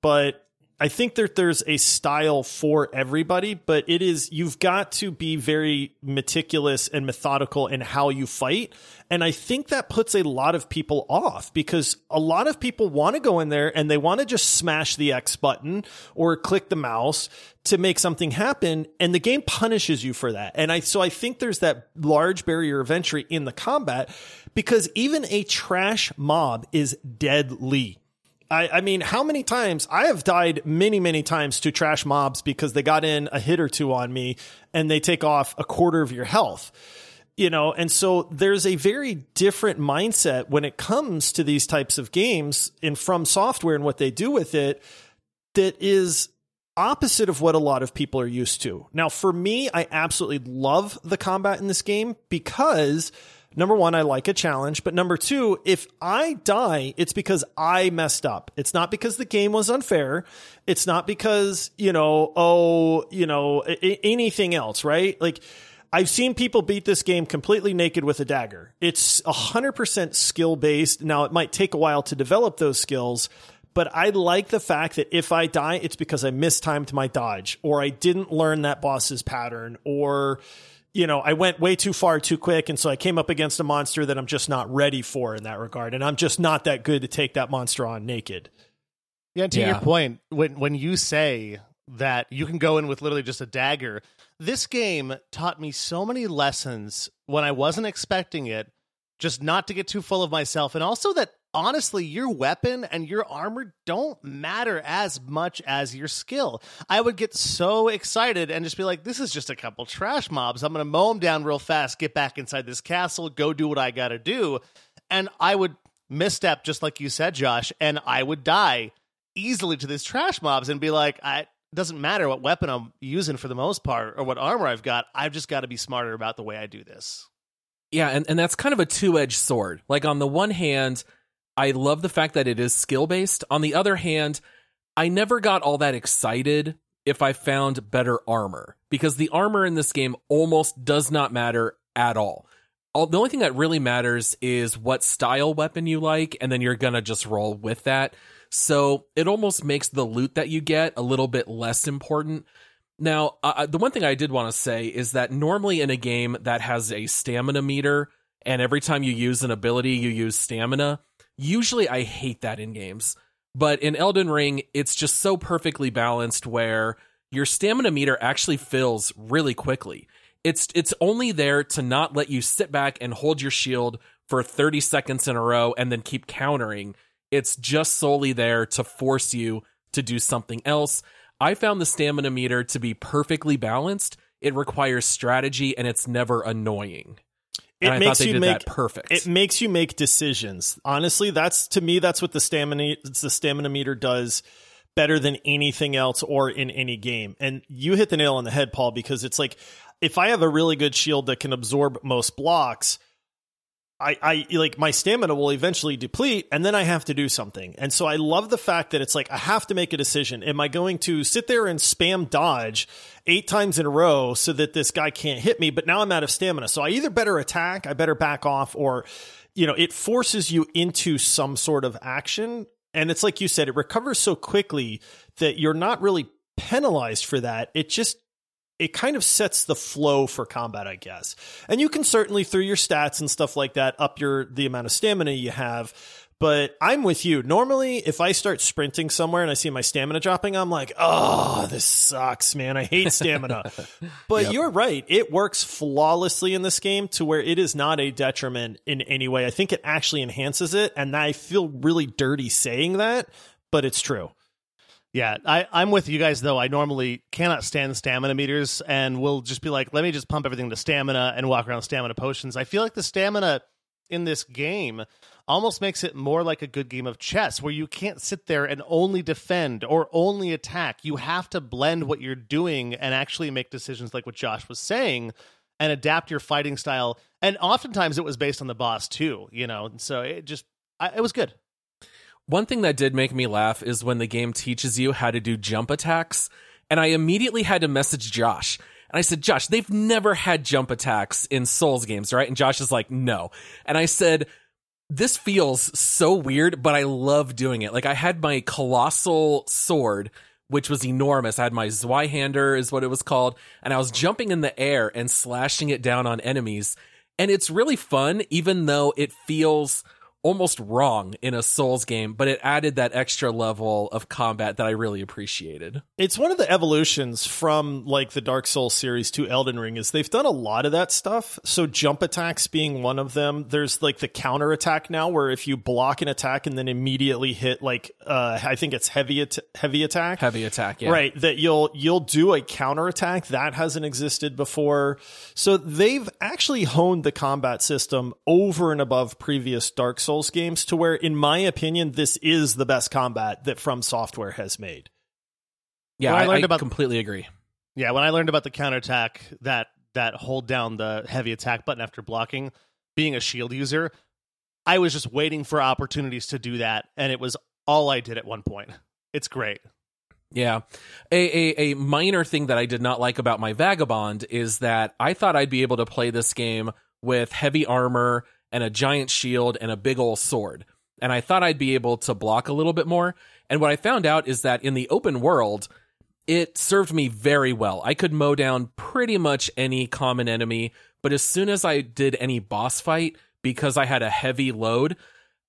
But I think that there's a style for everybody, but it is you've got to be very meticulous and methodical in how you fight. And I think that puts a lot of people off because a lot of people want to go in there and they want to just smash the X button or click the mouse to make something happen and the game punishes you for that. And I so I think there's that large barrier of entry in the combat because even a trash mob is deadly. I, I mean, how many times I have died many, many times to trash mobs because they got in a hit or two on me and they take off a quarter of your health. You know, and so there's a very different mindset when it comes to these types of games and From Software and what they do with it that is opposite of what a lot of people are used to. Now, for me, I absolutely love the combat in this game because number one, I like a challenge, but number two, if I die, it's because I messed up. It's not because the game was unfair. It's not because, you know, oh, you know, a- anything else, right? Like, I've seen people beat this game completely naked with a dagger. It's 100% skill based. Now, it might take a while to develop those skills, but I like the fact that if I die, it's because I mistimed my dodge or I didn't learn that boss's pattern or, you know, I went way too far too quick. And so I came up against a monster that I'm just not ready for in that regard. And I'm just not that good to take that monster on naked. Yeah, to Yeah. your point, when when you say that you can go in with literally just a dagger, this game taught me so many lessons when I wasn't expecting it, just not to get too full of myself, and also that honestly, your weapon and your armor don't matter as much as your skill. I would get so excited and just be like, this is just a couple trash mobs. I'm going to mow them down real fast, get back inside this castle, go do what I got to do. And I would misstep, just like you said, Josh, and I would die easily to these trash mobs and be like, I doesn't matter what weapon I'm using for the most part or what armor I've got. I've just got to be smarter about the way I do this. Yeah, and, and that's kind of a two edged sword. Like, on the one hand, I love the fact that it is skill based. On the other hand, I never got all that excited if I found better armor because the armor in this game almost does not matter at all. all the only thing that really matters is what style weapon you like, and then you're gonna just roll with that. So it almost makes the loot that you get a little bit less important. Now, uh, the one thing I did want to say is that normally in a game that has a stamina meter, and every time you use an ability, you use stamina, usually I hate that in games. But in Elden Ring, it's just so perfectly balanced where your stamina meter actually fills really quickly. It's it's only there to not let you sit back and hold your shield for 30 seconds in a row and then keep countering. It's just solely there to force you to do something else. I found the stamina meter to be perfectly balanced. It requires strategy and it's never annoying. It And I makes you make that perfect. It makes you make decisions. Honestly, that's to me that's what the stamina the stamina meter does better than anything else or in any game. And you hit the nail on the head, Paul, because it's like if I have a really good shield that can absorb most blocks, I, I like my stamina will eventually deplete and then I have to do something. And so I love the fact that it's like I have to make a decision. Am I going to sit there and spam dodge eight times in a row so that this guy can't hit me? But now I'm out of stamina. So I either better attack, I better back off, or you know, it forces you into some sort of action. And it's like you said, it recovers so quickly that you're not really penalized for that. It just it kind of sets the flow for combat, I guess. And you can certainly through your stats and stuff like that up your the amount of stamina you have, But I'm with you. Normally, if I start sprinting somewhere and I see my stamina dropping, I'm like, oh, this sucks, man. I hate stamina. but you're right. It works flawlessly in this game to where it is not a detriment in any way. I think it actually enhances it. And I feel really dirty saying that, but it's true. Yeah, I, I'm with you guys though. I normally cannot stand stamina meters and will just be like, let me just pump everything to stamina and walk around stamina potions. I feel like the stamina in this game almost makes it more like a good game of chess where you can't sit there and only defend or only attack. You have to blend what you're doing and actually make decisions like what Josh was saying and adapt your fighting style. And oftentimes it was based on the boss too, you know. And so it just I, it was good. One thing that did make me laugh is when the game teaches you how to do jump attacks. And I immediately had to message Josh. And I said, Josh, they've never had jump attacks in Souls games, right? And Josh is like, no. And I said, this feels so weird, but I love doing it. Like I had my colossal sword, which was enormous. I had my Zweihander is what it was called. And I was jumping in the air and slashing it down on enemies. And it's really fun, even though it feels almost wrong in a Souls game, but it added that extra level of combat that I really appreciated. It's one of the evolutions from like the Dark Souls series to Elden Ring is they've done a lot of that stuff. So jump attacks being one of them. There's like the counter attack now where if you block an attack and then immediately hit like uh I think it's heavy at- heavy attack. Heavy attack, yeah. Right, that you'll you'll do a counter attack that hasn't existed before. So they've actually honed the combat system over and above previous Dark Souls games to where in my opinion this is the best combat that From Software has made. Yeah, When I I, learned I about- completely agree. Yeah, when I learned about the counterattack, that that hold down the heavy attack button after blocking, being a shield user, I was just waiting for opportunities to do that, and it was all I did at one point. It's great. Yeah. A, a, a minor thing that I did not like about my Vagabond is that I thought I'd be able to play this game with heavy armor and a giant shield and a big old sword. And I thought I'd be able to block a little bit more. And what I found out is that in the open world, it served me very well. I could mow down pretty much any common enemy, but as soon as I did any boss fight, because I had a heavy load,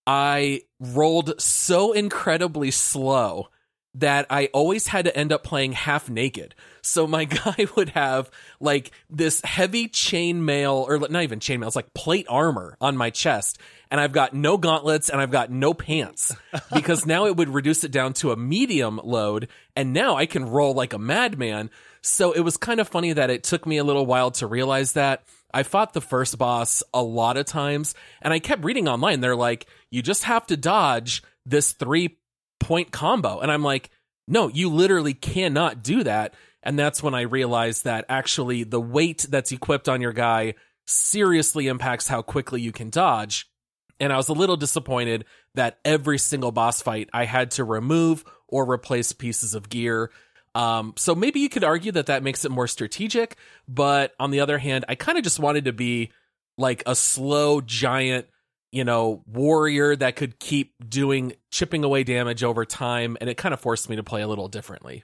I rolled so incredibly slow that I always had to end up playing half naked. So my guy would have like this heavy chainmail, or not even chainmail, it's like plate armor on my chest. And I've got no gauntlets and I've got no pants because now it would reduce it down to a medium load. And now I can roll like a madman. So it was kind of funny that it took me a little while to realize that. I fought the first boss a lot of times and I kept reading online. They're like, you just have to dodge this three point combo. And I'm like, no, you literally cannot do that. And that's when I realized that actually the weight that's equipped on your guy seriously impacts how quickly you can dodge. And I was a little disappointed that every single boss fight I had to remove or replace pieces of gear. Um, so maybe you could argue that that makes it more strategic, but on the other hand, I kind of just wanted to be like a slow giant, you know, warrior that could keep doing chipping away damage over time, and it kind of forced me to play a little differently.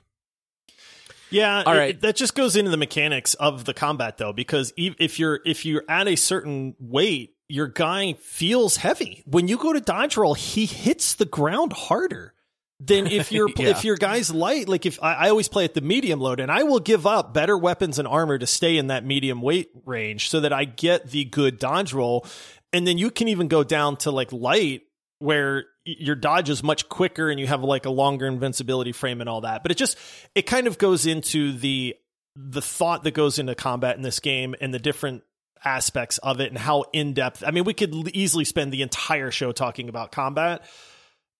Yeah, All it- right. that just goes into the mechanics of the combat though, because if you're if you're at a certain weight, your guy feels heavy. When you go to dodge roll, he hits the ground harder than if you're Yeah. if your guy's light. Like if I, I always play at the medium load, and I will give up better weapons and armor to stay in that medium weight range so that I get the good dodge roll, and then you can even go down to like light where your dodge is much quicker and you have like a longer invincibility frame and all that. But it just it kind of goes into the the thought that goes into combat in this game and the different aspects of it and how in depth. I mean, we could easily spend the entire show talking about combat,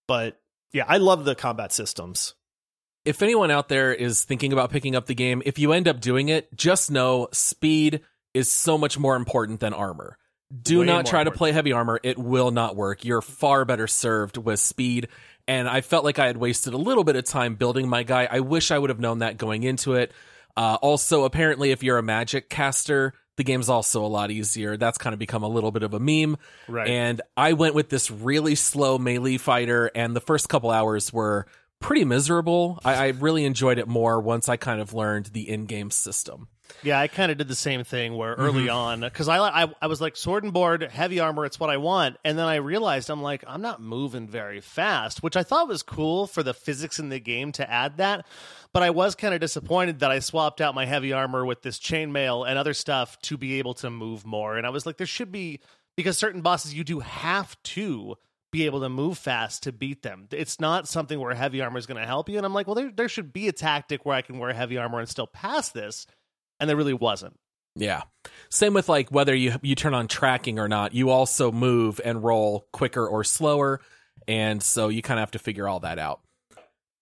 but yeah, I love the combat systems. if anyone out there is thinking about picking up the game, if you end up doing it, just know speed is so much more important than armor. Do not try to play heavy armor. It will not work. You're far better served with speed. And I felt like I had wasted a little bit of time building my guy. I wish I would have known that going into it. Uh, also, apparently, if you're a magic caster, the game's also a lot easier. That's kind of become a little bit of a meme. Right. And I went with this really slow melee fighter, and the first couple hours were pretty miserable. I, I really enjoyed it more once I kind of learned the in-game system. Yeah, I kind of did the same thing where mm-hmm. early on because I, I I was like sword and board, heavy armor, it's what I want, and then I realized I'm like I'm not moving very fast, which I thought was cool for the physics in the game to add that, but I was kind of disappointed that I swapped out my heavy armor with this chainmail and other stuff to be able to move more, and I was like there should be because certain bosses you do have to be able to move fast to beat them. It's not something where heavy armor is going to help you, and I'm like well there there should be a tactic where I can wear heavy armor and still pass this and there really wasn't. Yeah. Same with like whether you you turn on tracking or not, you also move and roll quicker or slower, and so you kind of have to figure all that out.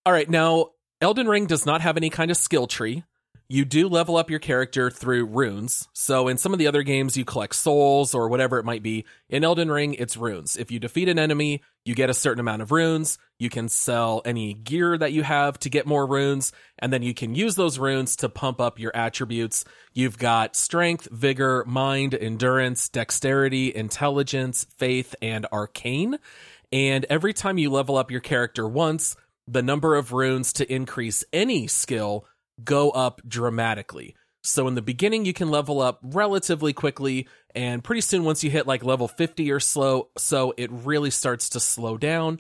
All right, now Elden Ring does not have any kind of skill tree. You do level up your character through runes. So in some of the other games you collect souls or whatever it might be. In Elden Ring it's runes. If you defeat an enemy, you get a certain amount of runes. You can sell any gear that you have to get more runes, and then you can use those runes to pump up your attributes. You've got strength, vigor, mind, endurance, dexterity, intelligence, faith, and arcane. And every time you level up your character once, the number of runes to increase any skill go up dramatically. So in the beginning, you can level up relatively quickly, and pretty soon, once you hit like level 50 or slow, so it really starts to slow down.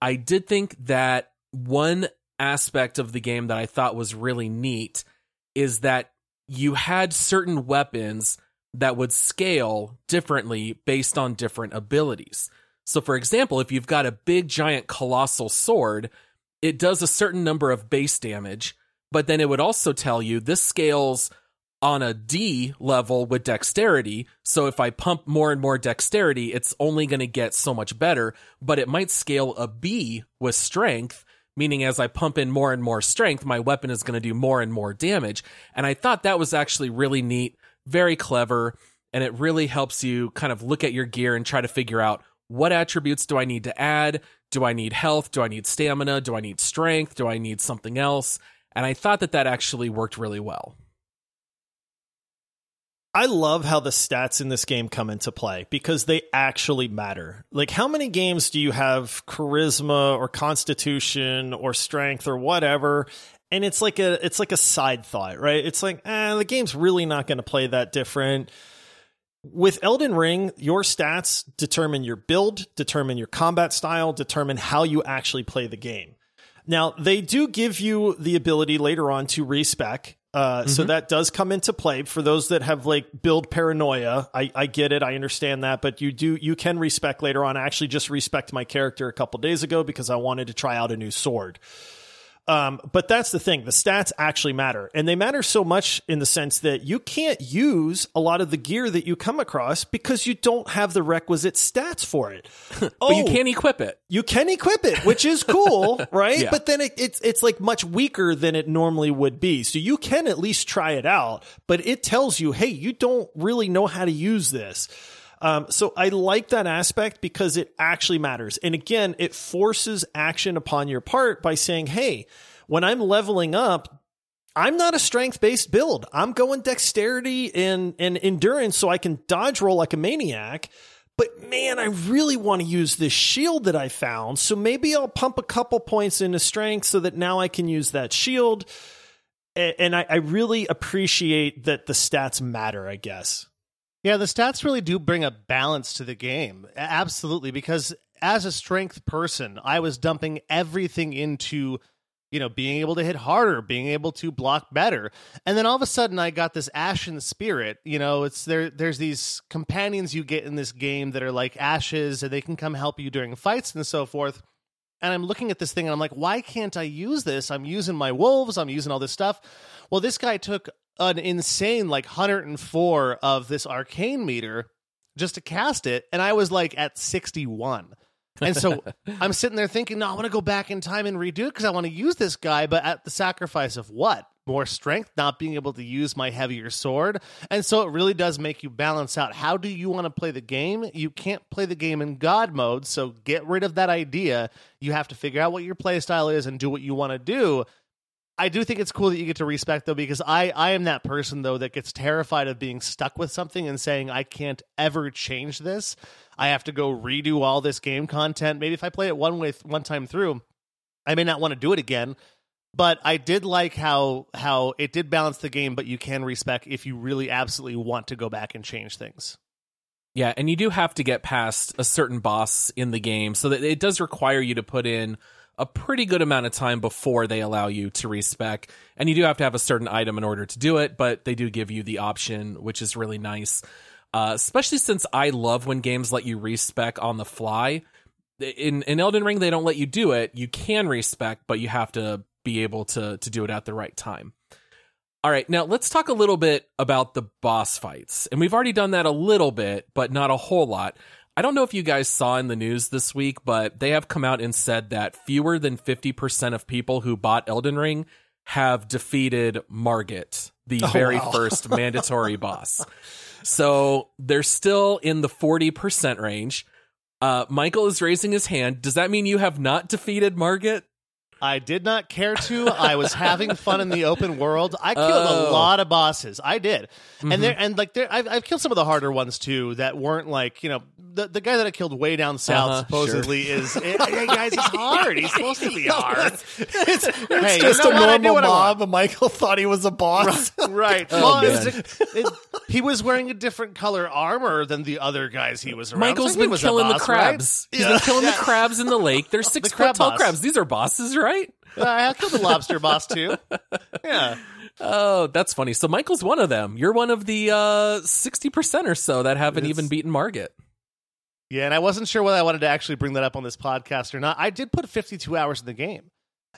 I did think that one aspect of the game that I thought was really neat is that you had certain weapons that would scale differently based on different abilities. So, for example, if you've got a big, giant, colossal sword, it does a certain number of base damage, but then it would also tell you this scales on a D level with dexterity. So if I pump more and more dexterity, it's only going to get so much better, but it might scale a B with strength, meaning as I pump in more and more strength, my weapon is going to do more and more damage. And I thought that was actually really neat, very clever, and it really helps you kind of look at your gear and try to figure out what attributes do I need to add? Do I need health? Do I need stamina? Do I need strength? Do I need something else? And I thought that that actually worked really well. I love how the stats in this game come into play because they actually matter. Like, how many games do you have charisma or constitution or strength or whatever? And it's like a it's like a side thought, right? It's like, eh, the game's really not going to play that different. With Elden Ring, your stats determine your build, determine your combat style, determine how you actually play the game. Now, they do give you the ability later on to respec. Uh, So Mm-hmm. that does come into play for those that have like build paranoia. I, I get it. I understand that, but you do, you can respec later on. I actually just respecced my character a couple days ago because I wanted to try out a new sword. Um, but that's the thing. The stats actually matter. And they matter so much in the sense that you can't use a lot of the gear that you come across because you don't have the requisite stats for it. But oh, you can't equip it. you can equip it, which is cool, right? Yeah. But then it, it's it's like much weaker than it normally would be. So you can at least try it out, but it tells you, hey, you don't really know how to use this. Um, so I like that aspect because it actually matters. And again, it forces action upon your part by saying, hey, when I'm leveling up, I'm not a strength based build. I'm going dexterity and, and endurance so I can dodge roll like a maniac. But man, I really want to use this shield that I found. So maybe I'll pump a couple points into strength so that now I can use that shield. And I, I really appreciate that the stats matter, I guess. Yeah, the stats really do bring a balance to the game. Absolutely, because as a strength person, I was dumping everything into, you know, being able to hit harder, being able to block better. And then all of a sudden I got this ashen spirit. You know, it's there there's these companions you get in this game that are like ashes and they can come help you during fights and so forth. And I'm looking at this thing and I'm like, why can't I use this? I'm using my wolves, I'm using all this stuff. Well, this guy took an insane like 104 of this arcane meter just to cast it, and I was like at 61. And so I'm sitting there thinking, no, I want to go back in time and redo it because I want to use this guy, but at the sacrifice of what? More strength, not being able to use my heavier sword. And so it really does make you balance out how do you want to play the game? You can't play the game in God mode, so get rid of that idea. You have to figure out what your play style is and do what you want to do. I do think it's cool that you get to respec though because I I am that person though that gets terrified of being stuck with something and saying I can't ever change this. I have to go redo all this game content. Maybe if I play it one way one time through, I may not want to do it again, but I did like how how it did balance the game, but you can respec if you really absolutely want to go back and change things. Yeah, and you do have to get past a certain boss in the game, so that it does require you to put in a pretty good amount of time before they allow you to respec. And you do have to have a certain item in order to do it, but they do give you the option, which is really nice. Uh, especially since I love when games let you respec on the fly. In in Elden Ring, they don't let you do it. You can respec, but you have to be able to to do it at the right time. All right, now let's talk a little bit about the boss fights. And we've already done that a little bit, but not a whole lot. I don't know if you guys saw in the news this week, but they have come out and said that fewer than 50% of people who bought Elden Ring have defeated Margit, the Oh, very wow. first mandatory boss. So they're still in the 40% range. Uh, Michael is raising his hand. Does that mean you have not defeated Margit? I did not care to. I was having fun in the open world. I killed Oh. Mm-hmm. a lot of bosses. I did, and there and like there, I've, I've killed some of the harder ones too that weren't like you know the the guy that I killed way down south Uh-huh, supposedly is hey guys he's hard. He's supposed to be hard. It's, it's Hey, just you know a what? I do normal what I mob. Michael thought he was a boss. Right. Oh, well, it man. was a- it- he was wearing a different color armor than the other guys he was around. Michael's so been was a killing the crabs. right? He's been killing the crabs in the lake. They're six crab foot tall boss. crabs. These are bosses, right? Uh, I killed the lobster boss too. Yeah. Oh, that's funny. So Michael's one of them. You're one of the uh, sixty percent or so that haven't It's- even beaten Margit. Yeah, and I wasn't sure whether I wanted to actually bring that up on this podcast or not. I did put 52 hours in the game.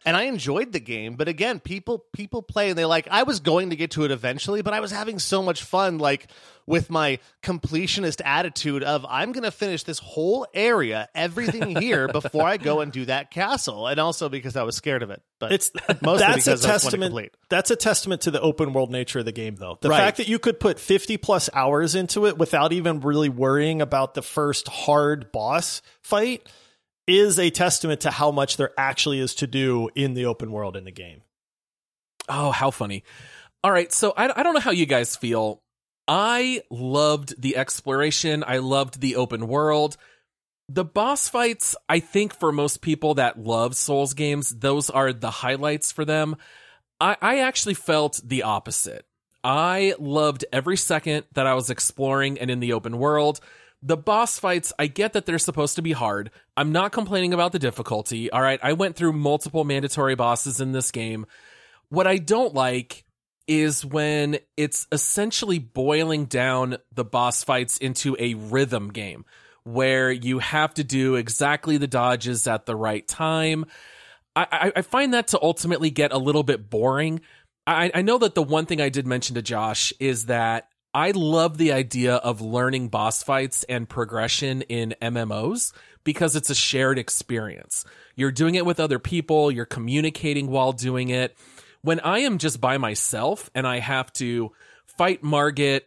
And I enjoyed the game, but again, people people play and they like I was going to get to it eventually, but I was having so much fun like with my completionist attitude of I'm going to finish this whole area, everything here before I go and do that castle, and also because I was scared of it. But It's mostly that's a because to testament. That's a testament to the open world nature of the game, though. The Right. fact that you could put fifty plus hours into it without even really worrying about the first hard boss fight is a testament to how much there actually is to do in the open world in the game. Oh, how funny. All right. So I, I don't know how you guys feel. I loved the exploration. I loved the open world. The boss fights, I think for most people that love Souls games, those are the highlights for them. I, I actually felt the opposite. I loved every second that I was exploring and in the open world. The boss fights, I get that they're supposed to be hard. I'm not complaining about the difficulty. All right. I went through multiple mandatory bosses in this game. What I don't like is when it's essentially boiling down the boss fights into a rhythm game where you have to do exactly the dodges at the right time. I, I, find that to ultimately get a little bit boring. I, I know that the one thing I did mention to Josh is that I love the idea of learning boss fights and progression in MMOs because it's a shared experience. You're doing it with other people, you're communicating while doing it. When I am just by myself and I have to fight Margit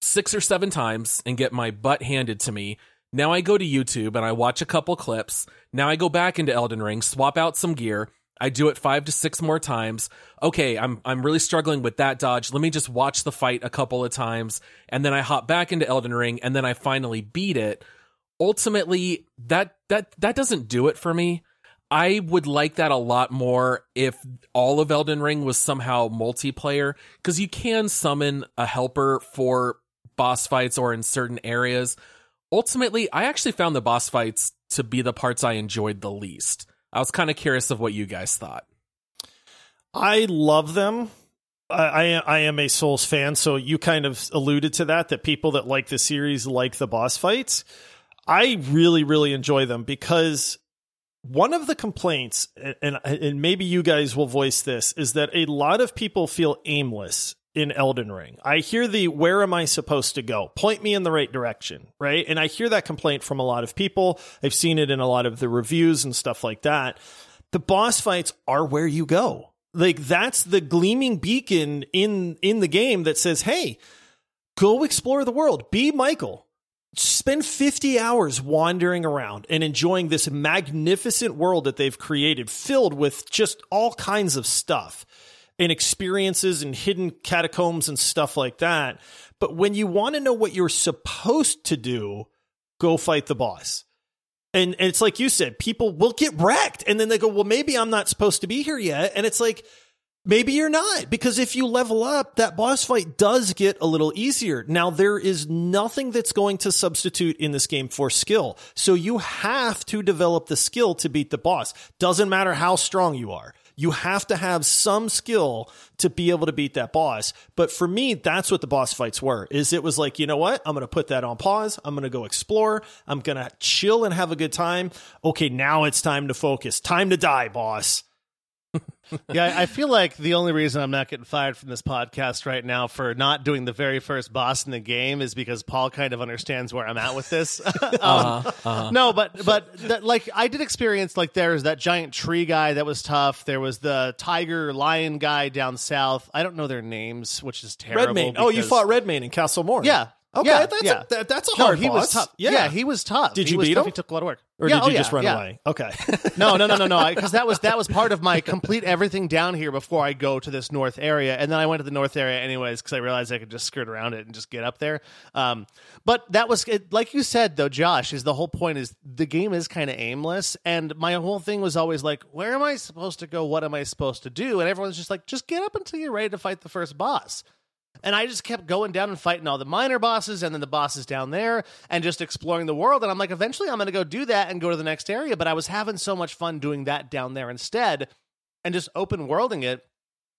six or seven times and get my butt handed to me, now I go to YouTube and I watch a couple clips. Now I go back into Elden Ring, swap out some gear. I do it five to six more times. Okay, I'm I'm really struggling with that dodge. Let me just watch the fight a couple of times, and then I hop back into Elden Ring, and then I finally beat it. Ultimately, that that that doesn't do it for me. I would like that a lot more if all of Elden Ring was somehow multiplayer, because you can summon a helper for boss fights or in certain areas. Ultimately, I actually found the boss fights to be the parts I enjoyed the least. I was kind of curious of what you guys thought. I love them. I, I am a Souls fan, so you kind of alluded to that. That people that like the series like the boss fights. I really really enjoy them because one of the complaints, and and maybe you guys will voice this, is that a lot of people feel aimless in Elden Ring. I hear the where am I supposed to go? Point me in the right direction, right? And I hear that complaint from a lot of people. I've seen it in a lot of the reviews and stuff like that. The boss fights are where you go. Like that's the gleaming beacon in in the game that says, "Hey, go explore the world. Be Michael. Spend 50 hours wandering around and enjoying this magnificent world that they've created filled with just all kinds of stuff and experiences and hidden catacombs and stuff like that. But when you want to know what you're supposed to do, go fight the boss. And, and it's like you said, people will get wrecked. And then they go, well, maybe I'm not supposed to be here yet. And it's like, maybe you're not because if you level up, that boss fight does get a little easier. Now, there is nothing that's going to substitute in this game for skill. So you have to develop the skill to beat the boss. Doesn't matter how strong you are. You have to have some skill to be able to beat that boss. But for me, that's what the boss fights were. Is it was like, you know what? I'm going to put that on pause. I'm going to go explore. I'm going to chill and have a good time. Okay, now it's time to focus. Time to die, boss yeah, I feel like the only reason I'm not getting fired from this podcast right now for not doing the very first boss in the game is because Paul kind of understands where I'm at with this. um, uh-huh, uh-huh. No, but but that, like I did experience like there's that giant tree guy that was tough. There was the tiger lion guy down south. I don't know their names, which is terrible. Redmane. Oh, you fought Redmane in Castle Morne. Yeah, Okay, yeah, that's yeah. A, that, that's a no, hard he boss. was tough. Yeah. yeah. he was tough. Did he you beat tough. him? He took a lot of work. Or yeah, did you oh, just yeah, run away? Okay. no, no, no, no, no. Because that was that was part of my complete everything down here before I go to this north area, and then I went to the north area anyways because I realized I could just skirt around it and just get up there. Um, but that was it, like you said though, Josh. Is the whole point is the game is kind of aimless, and my whole thing was always like, where am I supposed to go? What am I supposed to do? And everyone's just like, just get up until you're ready to fight the first boss. And I just kept going down and fighting all the minor bosses and then the bosses down there and just exploring the world. And I'm like, eventually I'm going to go do that and go to the next area. But I was having so much fun doing that down there instead and just open worlding it.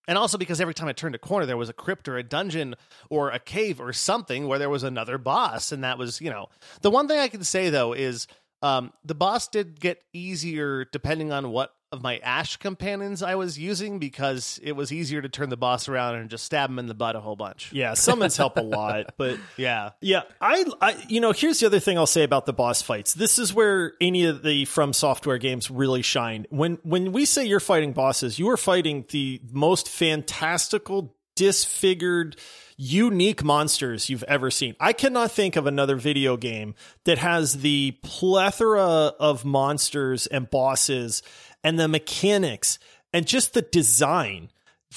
And also because every time I turned a corner, there was a crypt or a dungeon or a cave or something where there was another boss. And that was, you know, the one thing I can say though is um, the boss did get easier depending on what of my Ash companions I was using because it was easier to turn the boss around and just stab him in the butt a whole bunch. Yeah, summons help a lot, but yeah, yeah. I, I, you know, here's the other thing I'll say about the boss fights. This is where any of the From Software games really shine. When when we say you're fighting bosses, you are fighting the most fantastical, disfigured unique monsters you've ever seen. I cannot think of another video game that has the plethora of monsters and bosses and the mechanics and just the design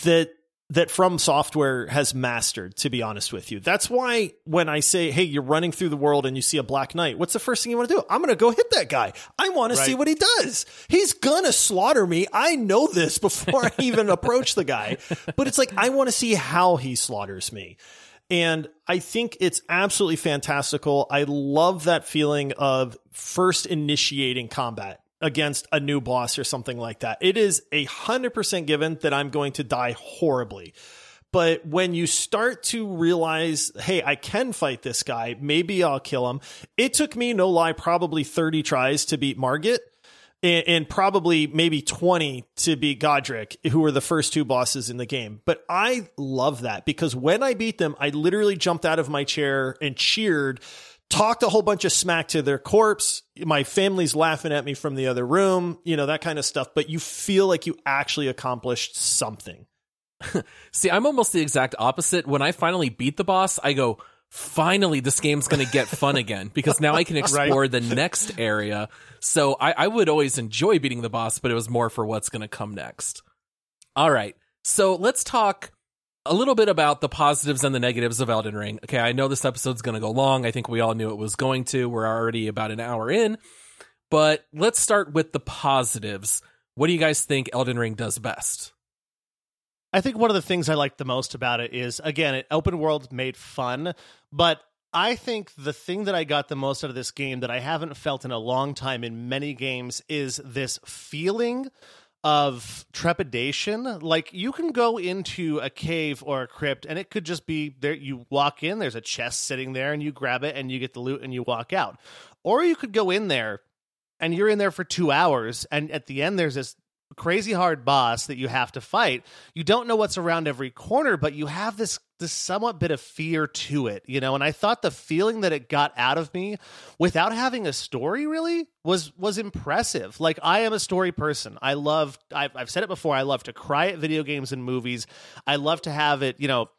that that from software has mastered to be honest with you. That's why when i say hey you're running through the world and you see a black knight what's the first thing you want to do? I'm going to go hit that guy. I want right. to see what he does. He's going to slaughter me. I know this before i even approach the guy. But it's like i want to see how he slaughters me. And I think it's absolutely fantastical. I love that feeling of first initiating combat against a new boss or something like that. It is a hundred percent given that I'm going to die horribly. But when you start to realize, hey, I can fight this guy, maybe I'll kill him. It took me, no lie, probably 30 tries to beat Margit and, and probably maybe 20 to beat Godrick, who were the first two bosses in the game. But I love that because when I beat them, I literally jumped out of my chair and cheered talked a whole bunch of smack to their corpse. My family's laughing at me from the other room, you know, that kind of stuff. But you feel like you actually accomplished something. See, I'm almost the exact opposite. When I finally beat the boss, I go, finally, this game's going to get fun again because now I can explore right. the next area. So I, I would always enjoy beating the boss, but it was more for what's going to come next. All right. So let's talk a little bit about the positives and the negatives of Elden Ring. Okay, I know this episode's going to go long. I think we all knew it was going to. We're already about an hour in. But let's start with the positives. What do you guys think Elden Ring does best? I think one of the things I like the most about it is again, it open world made fun, but I think the thing that I got the most out of this game that I haven't felt in a long time in many games is this feeling of trepidation. Like you can go into a cave or a crypt and it could just be there. You walk in, there's a chest sitting there and you grab it and you get the loot and you walk out. Or you could go in there and you're in there for two hours and at the end there's this crazy hard boss that you have to fight. You don't know what's around every corner, but you have this this somewhat bit of fear to it, you know. And I thought the feeling that it got out of me without having a story really was was impressive. Like I am a story person. I love I've, I've said it before. I love to cry at video games and movies. I love to have it, you know,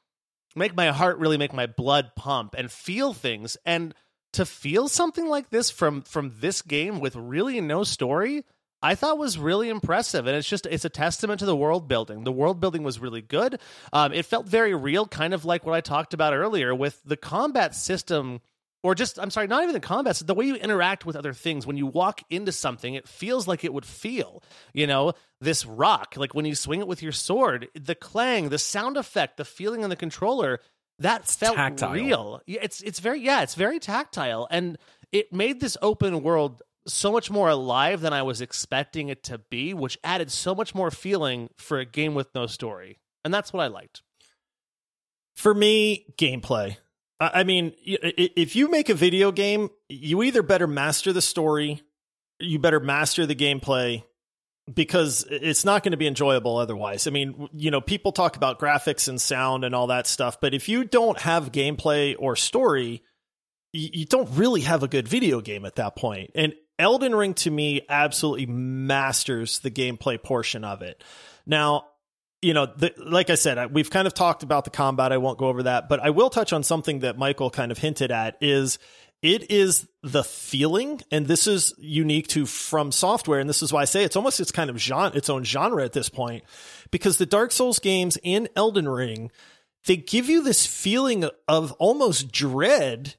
make my heart really make my blood pump and feel things and to feel something like this from from this game with really no story I thought was really impressive, and it's just it's a testament to the world building. The world building was really good. Um, it felt very real, kind of like what I talked about earlier with the combat system or just I'm sorry, not even the combat, the way you interact with other things. When you walk into something, it feels like it would feel. You know, this rock, like when you swing it with your sword, the clang, the sound effect, the feeling on the controller, that It's felt tactile. real. Yeah, It's it's very yeah, it's very tactile, and it made this open world so much more alive than I was expecting it to be, which added so much more feeling for a game with no story, and that's what I liked. For me, gameplay. I mean, if you make a video game, you either better master the story, you better master the gameplay, because it's not going to be enjoyable otherwise. I mean, you know, people talk about graphics and sound and all that stuff, but if you don't have gameplay or story, you don't really have a good video game at that point. And Elden Ring to me absolutely masters the gameplay portion of it. Now, you know, the, like I said, we've kind of talked about the combat. I won't go over that, but I will touch on something that Michael kind of hinted at is it is the feeling, and this is unique to From Software, and this is why I say it's almost its kind of genre, its own genre at this point, because the Dark Souls games and Elden Ring, they give you this feeling of almost dread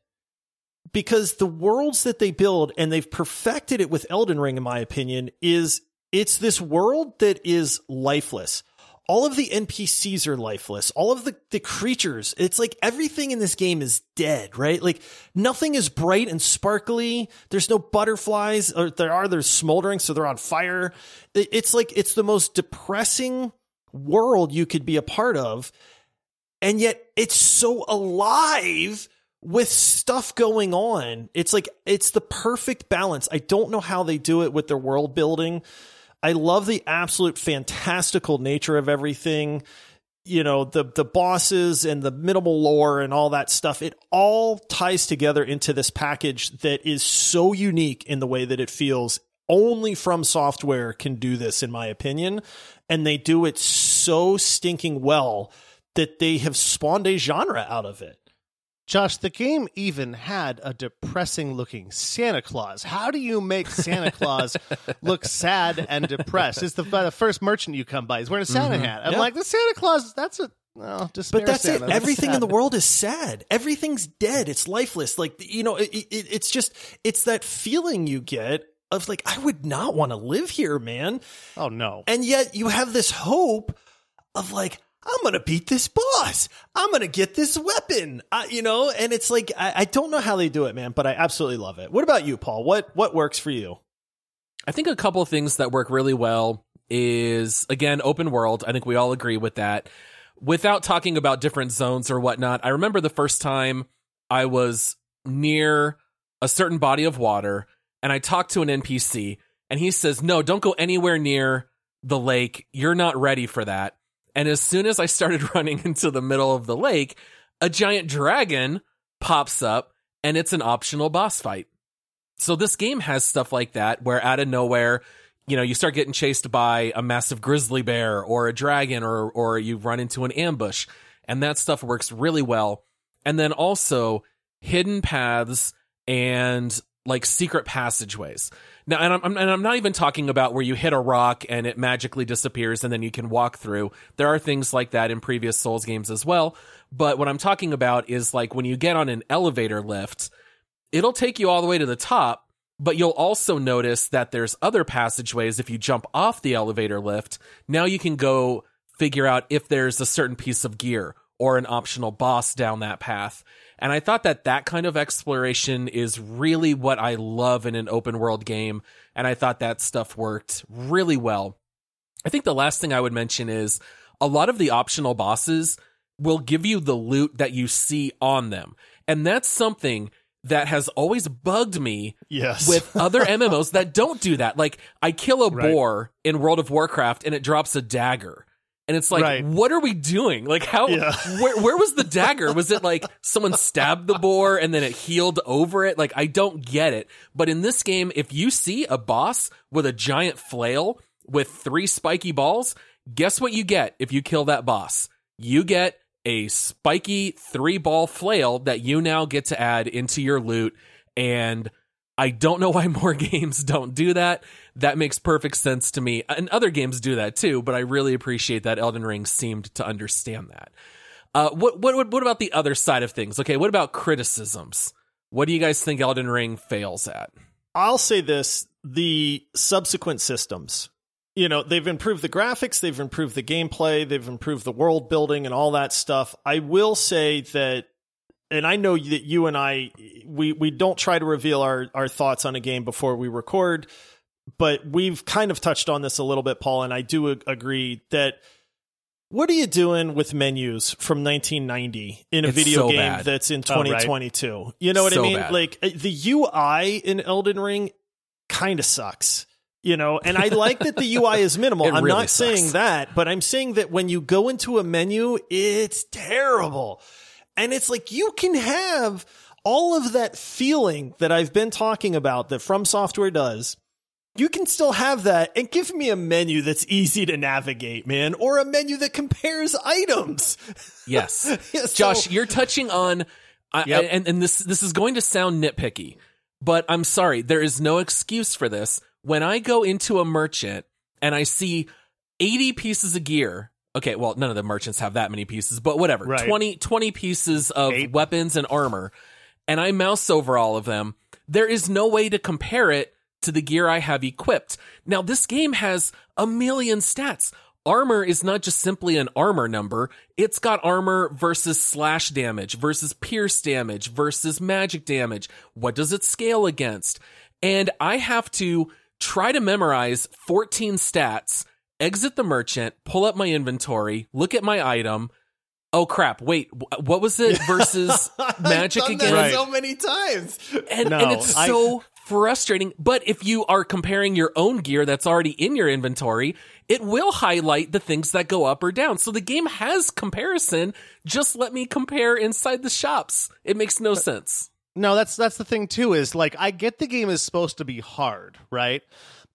because the worlds that they build and they've perfected it with Elden Ring, in my opinion, is it's this world that is lifeless. All of the NPCs are lifeless. All of the, the creatures, it's like everything in this game is dead, right? Like nothing is bright and sparkly. There's no butterflies, or there are, there's smoldering, so they're on fire. It's like, it's the most depressing world you could be a part of. And yet it's so alive with stuff going on. It's like it's the perfect balance. I don't know how they do it with their world building. I love the absolute fantastical nature of everything. You know, the the bosses and the minimal lore and all that stuff. It all ties together into this package that is so unique in the way that it feels. Only from software can do this, in my opinion. And they do it so stinking well that they have spawned a genre out of it. Josh, the game even had a depressing looking Santa Claus. How do you make Santa Claus look sad and depressed? It's the, the first merchant you come by. He's wearing a Santa mm-hmm. hat. I'm Yeah. like, the Santa Claus, that's a. Oh, But that's Santa. it. That's Everything in the world is sad. Everything's dead. It's lifeless. Like you know, it, it, it's just it's that feeling you get of like I would not want to live here, man. Oh, no. And yet you have this hope of like I'm gonna beat this boss. I'm gonna get this weapon. Uh, you know, and it's like I, I don't know how they do it, man, but I absolutely love it. What about you, Paul? What what works for you? I think a couple of things that work really well is again open world. I think we all agree with that. Without talking about different zones or whatnot, I remember the first time I was near a certain body of water and I talked to an NPC and he says, "No, don't go anywhere near the lake. You're not ready for that." And as soon as I started running into the middle of the lake, a giant dragon pops up and it's an optional boss fight. So this game has stuff like that where out of nowhere, you know, you start getting chased by a massive grizzly bear or a dragon or or you run into an ambush and that stuff works really well. And then also hidden paths and like secret passageways. Now, and I'm, and I'm not even talking about where you hit a rock and it magically disappears and then you can walk through. There are things like that in previous Souls games as well. But what I'm talking about is like when you get on an elevator lift, it'll take you all the way to the top, but you'll also notice that there's other passageways if you jump off the elevator lift. Now you can go figure out if there's a certain piece of gear or an optional boss down that path. And I thought that that kind of exploration is really what I love in an open world game. And I thought that stuff worked really well. I think the last thing I would mention is a lot of the optional bosses will give you the loot that you see on them. And that's something that has always bugged me Yes. with other MMOs that don't do that. Like I kill a Right. boar in World of Warcraft and it drops a dagger. And it's like, Right. what are we doing? Like how Yeah. where where was the dagger? Was it like someone stabbed the boar and then it healed over it? Like I don't get it. But in this game, if you see a boss with a giant flail with three spiky balls, guess what you get if you kill that boss? You get a spiky three ball flail that you now get to add into your loot. And I don't know why more games don't do that. That makes perfect sense to me. And other games do that too, but I really appreciate that Elden Ring seemed to understand that. Uh, what, what, what about the other side of things? Okay, what about criticisms? What do you guys think Elden Ring fails at? I'll say this the subsequent systems. You know, they've improved the graphics, they've improved the gameplay, they've improved the world building and all that stuff. I will say that and I know that you and I we we don't try to reveal our our thoughts on a game before we record, but we've kind of touched on this a little bit Paul and I do agree that what are you doing with menus from 1990 in a It's video so game bad. that's in Oh, right. 2022? You know what So I mean? bad. Like uh, the UI in Elden Ring kind of sucks. You know, and I like that the UI is minimal. I'm really not saying that, but I'm saying that when you go into a menu, it's terrible. And it's like you can have all of that feeling that I've been talking about that From Software does. You can still have that and give me a menu that's easy to navigate, man, or a menu that compares items. Yes. Yeah, so- Josh, you're touching on, I Yep. and and this this is going to sound nitpicky, but I'm sorry, there is no excuse for this. When I go into a merchant and I see 80 pieces of gear, okay, well, none of the merchants have that many pieces, but whatever, Right. 20 20 pieces of Eight. weapons and armor, and I mouse over all of them, there is no way to compare it to the gear I have equipped. Now, this game has a million stats. Armor is not just simply an armor number. It's got armor versus slash damage, versus pierce damage, versus magic damage. What does it scale against? And I have to try to memorize 14 stats, exit the merchant, pull up my inventory, look at my item. Oh crap, wait, what was it versus magic I've done again? that Right. so many times. and, No, and it's I- so frustrating. But if you are comparing your own gear that's already in your inventory, it will highlight the things that go up or down. So the game has comparison. Just let me compare inside the shops. It makes no sense. No, that's that's the thing too. Is like I get the game is supposed to be hard, right?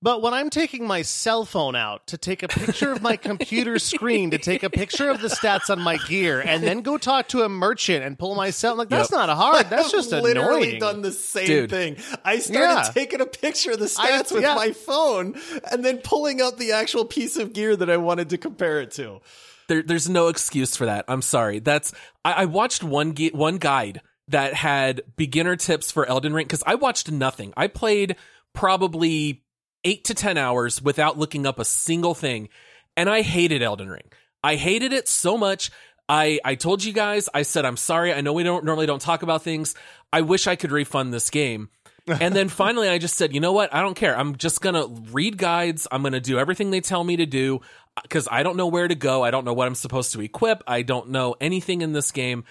But when I'm taking my cell phone out to take a picture of my computer screen, to take a picture of the stats on my gear, and then go talk to a merchant and pull my cell, like that's Yep. not hard. That's just a journey. I've just literally annoying. done the same Dude. thing. I started Yeah. taking a picture of the I- stats with yeah. my phone and then pulling up the actual piece of gear that I wanted to compare it to. There, there's no excuse for that. I'm sorry. That's I, I watched one gu- one guide that had beginner tips for Elden Ring because I watched nothing. I played probably eight to ten hours without looking up a single thing, and I hated Elden Ring. I hated it so much. I I told you guys. I said I'm sorry. I know we don't normally don't talk about things. I wish I could refund this game. and then finally, I just said, you know what? I don't care. I'm just gonna read guides. I'm gonna do everything they tell me to do because I don't know where to go. I don't know what I'm supposed to equip. I don't know anything in this game.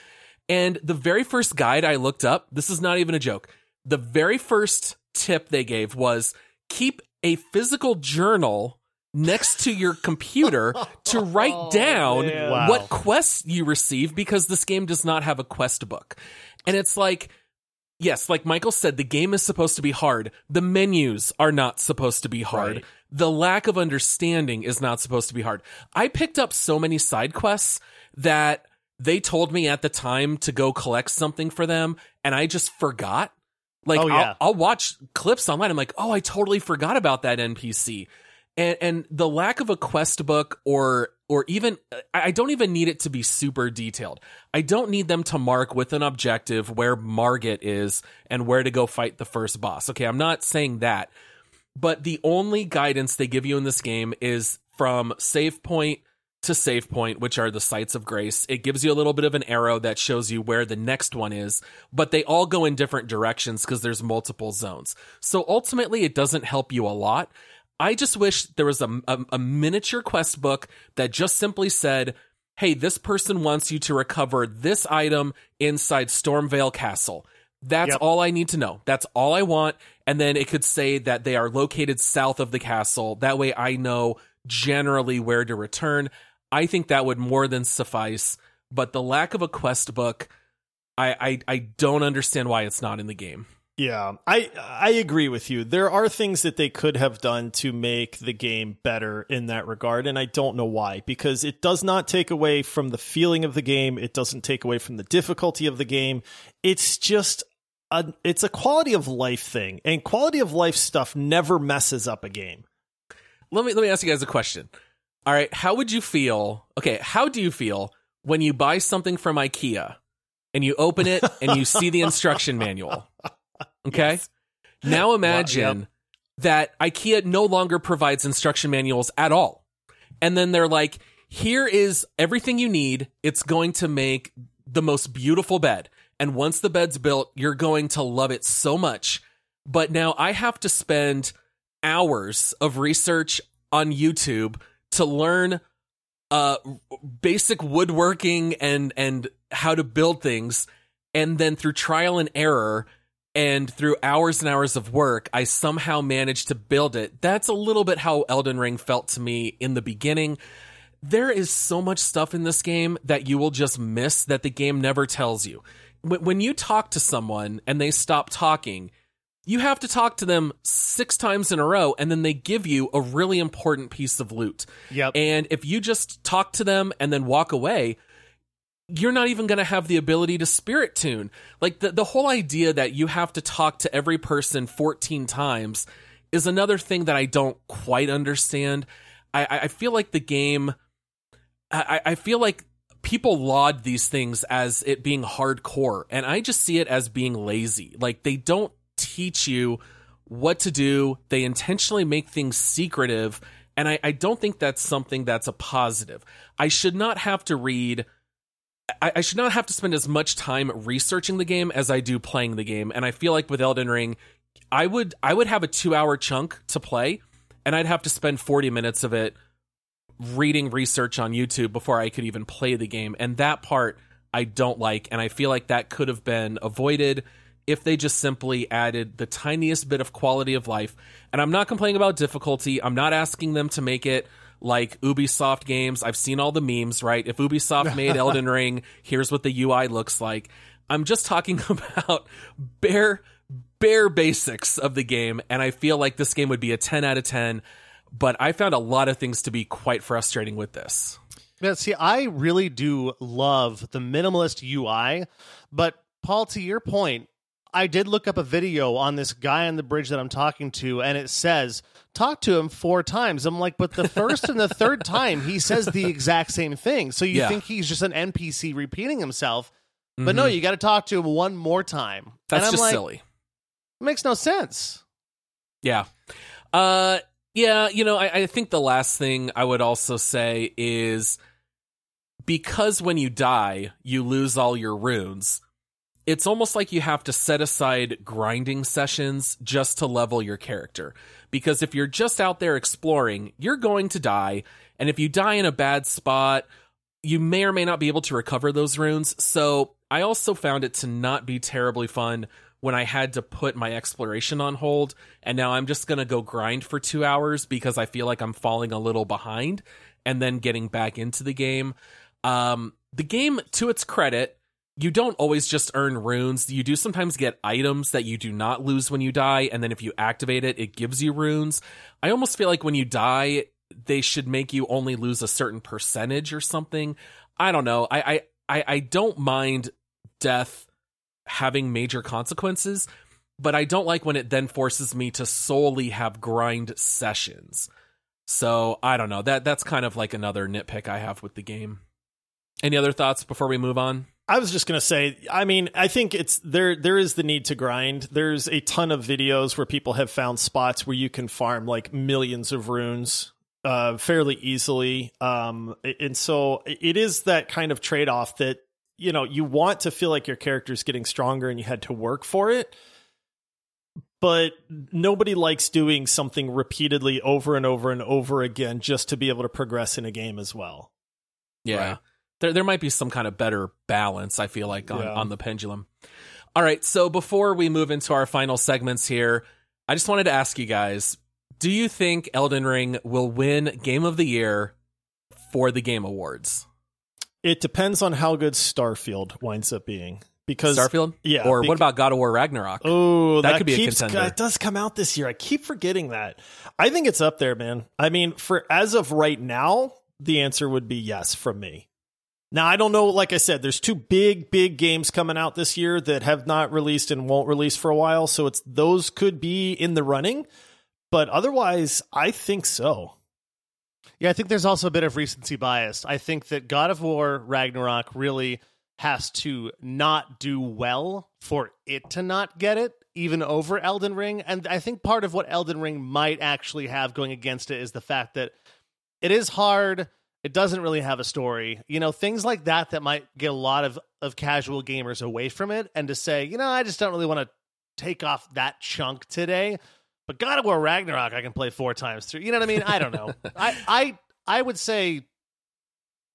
And the very first guide I looked up, this is not even a joke. The very first tip they gave was keep a physical journal next to your computer to write oh, down. Wow. what quests you receive because this game does not have a quest book. And it's like, yes, like Michael said, the game is supposed to be hard. The menus are not supposed to be hard. Right. The lack of understanding is not supposed to be hard. I picked up so many side quests that they told me at the time to go collect something for them, and I just forgot. Like, Oh, yeah. I'll, I'll watch clips online. I'm like, oh, I totally forgot about that NPC. And, and the lack of a quest book or or even I I don't even need it to be super detailed. I don't need them to mark with an objective where Margit is and where to go fight the first boss. Okay, I'm not saying that. But the only guidance they give you in this game is from save point to save point, which are the sites of grace. It gives you a little bit of an arrow that shows you where the next one is, but they all go in different directions because there's multiple zones. So ultimately, it doesn't help you a lot. I just wish there was a, a, a miniature quest book that just simply said, hey, this person wants you to recover this item inside Stormveil Castle. That's Yep. all I need to know. That's all I want. And then it could say that they are located south of the castle. That way I know generally where to return. I think that would more than suffice. But the lack of a quest book, I, I, I don't understand why it's not in the game. Yeah, I I agree with you. There are things that they could have done to make the game better in that regard, and I don't know why. Because it does not take away from the feeling of the game. It doesn't take away from the difficulty of the game. It's just a it's a quality of life thing, and quality of life stuff never messes up a game. let me let me ask you guys a question. All right, how would you feel? Okay, how do you feel when you buy something from IKEA and you open it and you see the instruction manual. Okay. Yes. Now imagine that IKEA no longer provides instruction manuals at all. And then they're like, here is everything you need. It's going to make the most beautiful bed. And once the bed's built, you're going to love it so much. But now I have to spend hours of research on YouTube to learn uh basic woodworking and and how to build things and then through trial and error and through hours and hours of work I somehow managed to build it. That's a little bit how Elden Ring felt to me in the beginning. There is so much stuff in this game that you will just miss that the game never tells you. When when you talk to someone and they stop talking, you have to talk to them six times in a row and then they give you a really important piece of loot. Yep. And if you just talk to them and then walk away, you're not even going to have the ability to spirit tune. Like the, the whole idea that you have to talk to every person 14 times is another thing that I don't quite understand. I, I- I feel like the game, I, I feel like people laud these things as it being hardcore, and I just see it as being lazy. Like they don't teach you what to do, they intentionally make things secretive, and I, I don't think that's something that's a positive. I should not have to read. I, I should not have to spend as much time researching the game as I do playing the game, and I feel like with Elden Ring, I would I would have a two hour chunk to play, and I'd have to spend forty minutes of it reading research on YouTube before I could even play the game. And that part I don't like. And I feel like that could have been avoided if they just simply added the tiniest bit of quality of life. And I'm not complaining about difficulty. I'm not asking them to make it like Ubisoft games. I've seen all the memes, right? If Ubisoft made Elden Ring, here's what the UI looks like. I'm just talking about bare bare basics of the game and I feel like this game would be a 10 out of 10 but I found a lot of things to be quite frustrating with this. Yeah, see, I really do love the minimalist UI, but Paul, to your point, I did look up a video on this guy on the bridge that I'm talking to, and it says talk to him four times. I'm like, but the first and the third time he says the exact same thing. So you Yeah. think he's just an NPC repeating himself, but no, you got to talk to him one more time. Mm-hmm. That's and I'm just like, silly. Makes no sense. Yeah. Uh yeah, you know, I, I think the last thing I would also say is because when you die, you lose all your runes. It's almost like you have to set aside grinding sessions just to level your character. Because if you're just out there exploring, you're going to die. And if you die in a bad spot, you may or may not be able to recover those runes. So I also found it to not be terribly fun when I had to put my exploration on hold. And now I'm just going to go grind for two hours because I feel like I'm falling a little behind and then getting back into the game. Um, the game, to its credit, you don't always just earn runes. You do sometimes get items that you do not lose when you die, and then if you activate it, it gives you runes. I almost feel like when you die, they should make you only lose a certain percentage or something. I don't know. I I I, don't mind death having major consequences, but I don't like when it then forces me to solely have grind sessions. So I don't know. That that's kind of like another nitpick I have with the game. Any other thoughts before we move on? I was just gonna say, I mean, I think it's there. There is the need to grind. There's a ton of videos where people have found spots where you can farm like millions of runes uh, fairly easily. Um, and so it is that kind of trade off that you know you want to feel like your character is getting stronger and you had to work for it. But nobody likes doing something repeatedly over and over and over again just to be able to progress in a game as well. Yeah. Right. There there might be some kind of better balance, I feel like, on, Yeah. on the pendulum. All right, so before we move into our final segments here, I just wanted to ask you guys, do you think Elden Ring will win Game of the Year for the Game Awards? It depends on how good Starfield winds up being. Because Starfield? yeah, Or bec- what about God of War Ragnarok? Oh, That that, could be a contender. It does come out this year. I keep forgetting that. I think it's up there, man. I mean, for as of right now, the answer would be yes from me. Now, I don't know. Like I said, there's two big, big games coming out this year that have not released and won't release for a while. So it's those could be in the running, but otherwise, I think so. Yeah, I think there's also a bit of recency bias. I think that God of War Ragnarok really has to not do well for it to not get it, even over Elden Ring. And I think part of what Elden Ring might actually have going against it is the fact that it is hard. It doesn't really have a story. You know, things like that that might get a lot of, of casual gamers away from it. And to say, you know, I just don't really want to take off that chunk today. But God of War Ragnarok, I can play four times through. You know what I mean? I don't know. I, I I would say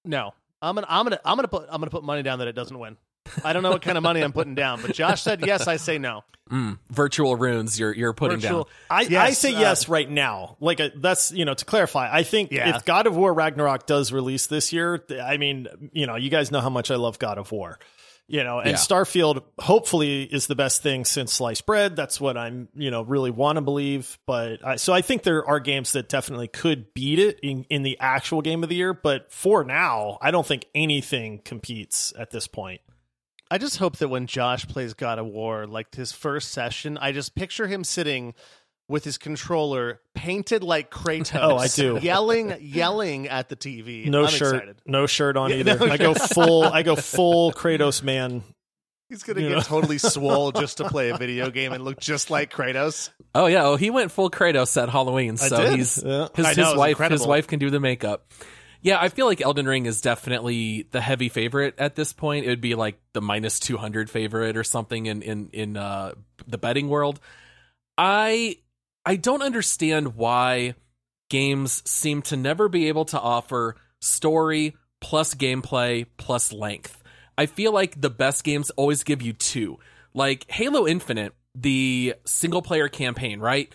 no. I'm gonna I'm gonna I'm gonna put I'm gonna put money down that it doesn't win. I don't know what kind of money I'm putting down, but Josh said yes. I say no. Mm, virtual runes you're you're putting Virtual- down. I, Yes, I say uh, yes right now. Like uh that's you know to clarify. I think Yeah. if God of War Ragnarok does release this year, I mean you know you guys know how much I love God of War. You know, and Yeah. Starfield hopefully is the best thing since sliced bread. That's what I'm you know really want to believe. But I, so I think there are games that definitely could beat it in in the actual game of the year. But for now, I don't think anything competes at this point. I just hope that when Josh plays God of War, like his first session, I just picture him sitting with his controller painted like Kratos. Oh, I do. Yelling, yelling at the TV. No I'm shirt, excited. no shirt on Yeah, either. no I go full. I go full Kratos man. He's gonna You get know? totally swole just to play a video game and look just like Kratos. Oh yeah, oh he went full Kratos at Halloween, so did. he's Yeah. his, I his know, it's wife his wife can do the makeup. Yeah, I feel like Elden Ring is definitely the heavy favorite at this point. It would be like the minus two hundred favorite or something in in in uh, the betting world. I I don't understand why games seem to never be able to offer story plus gameplay plus length. I feel like the best games always give you two. Like Halo Infinite, the single player campaign, right?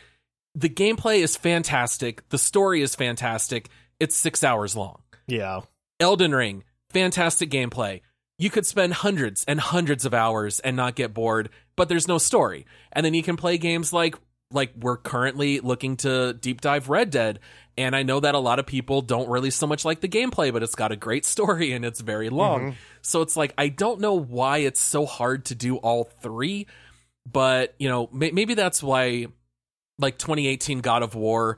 The gameplay is fantastic, the story is fantastic. It's 6 hours long. Yeah. Elden Ring, fantastic gameplay. You could spend hundreds and hundreds of hours and not get bored, but there's no story. And then you can play games like like we're currently looking to deep dive Red Dead, and I know that a lot of people don't really so much like the gameplay, but it's got a great story and it's very long. Mm-hmm. So it's like I don't know why it's so hard to do all three, but you know, may- maybe that's why like 2018 God of War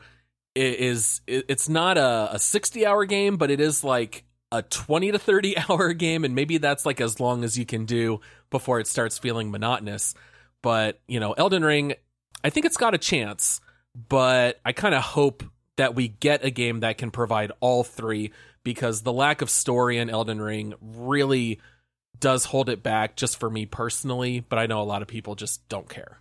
is it's not a, a 60 hour game but it is like a 20 to 30 hour game and maybe that's like as long as you can do before it starts feeling monotonous. But you know Elden Ring I think it's got a chance but I kind of hope that we get a game that can provide all three because the lack of story in Elden Ring really does hold it back just for me personally but I know a lot of people just don't care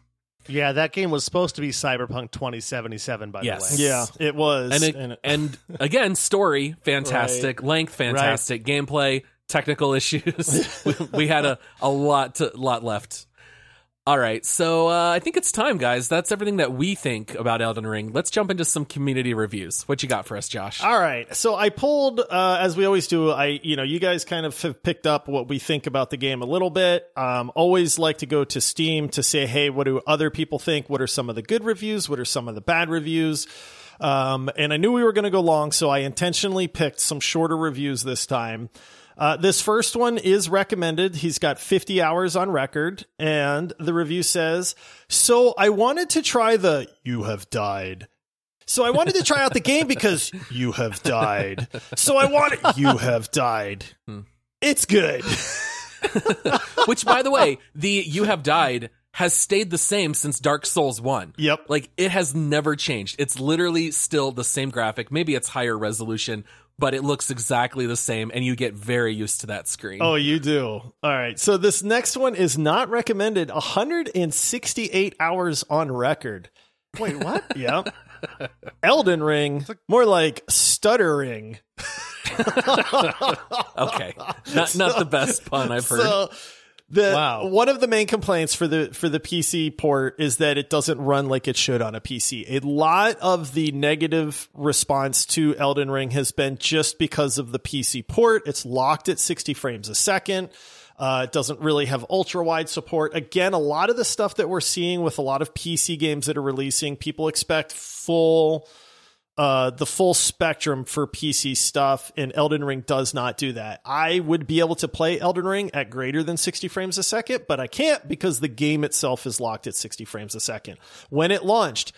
Yeah, that game was supposed to be Cyberpunk 2077, by Yes. the way. Yeah, it was. and it, And and, again story fantastic length fantastic gameplay technical issues we, we had a, a lot to lot left all right so uh, i think it's time guys that's everything that we think about elden ring let's jump into some community reviews what you got for us josh All right. So I pulled, uh, as we always do, I, you know, you guys kind of have picked up what we think about the game a little bit. Um, always like to go to Steam to say, hey, what do other people think? What are some of the good reviews? What are some of the bad reviews? Um, and I knew we were going to go long, so I intentionally picked some shorter reviews this time. Uh, this first one is recommended. He's got 50 hours on record, and the review says, So I wanted to try the You Have Died so I wanted to try out the game because you have died. So I wanted you have died. It's good. which by the way the you have died has stayed the same since dark souls 1 Yep. like it has never changed it's literally still the same graphic maybe it's higher resolution but it looks exactly the same and you get very used to that screen Oh, you do. All right. So this next one is not recommended. 168 hours on record. Wait, what? yeah. Elden Ring, more like stuttering. Okay, not not the best pun I've heard. So the Wow. one of the main complaints for the for the PC port is that it doesn't run like it should on a PC. A lot of the negative response to Elden Ring has been just because of the PC port. It's locked at 60 frames a second. Uh, it doesn't really have ultra wide support. Again, a lot of the stuff that we're seeing with a lot of PC games that are releasing, people expect full uh, the full spectrum for PC stuff, and Elden Ring does not do that. I would be able to play Elden Ring at greater than 60 frames a second, but I can't because the game itself is locked at 60 frames a second. When it launched,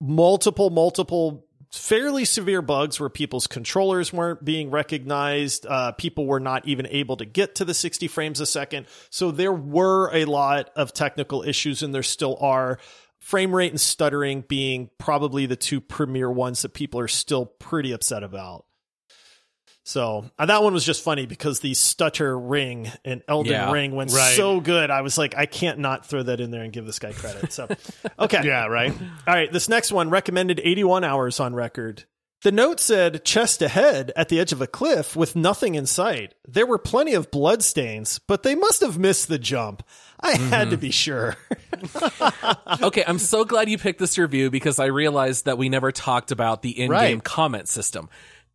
multiple, multiple fairly severe bugs where people's controllers weren't being recognized. Uh, people were not even able to get to the 60 frames a second. So there were a lot of technical issues, and there still are. Frame rate and stuttering being probably the two premier ones that people are still pretty upset about. So uh, that one was just funny because the stutter ring and Elden Yeah, Ring went right. so good. I was like, I can't not throw that in there and give this guy credit. So, okay. Yeah, right. All right, this next one recommended 81 hours on record. The note said chest ahead at the edge of a cliff with nothing in sight. There were plenty of bloodstains, but they must have missed the jump. I had to be sure. okay, I'm so glad you picked this review because I realized that we never talked about the in-game Right. comment system.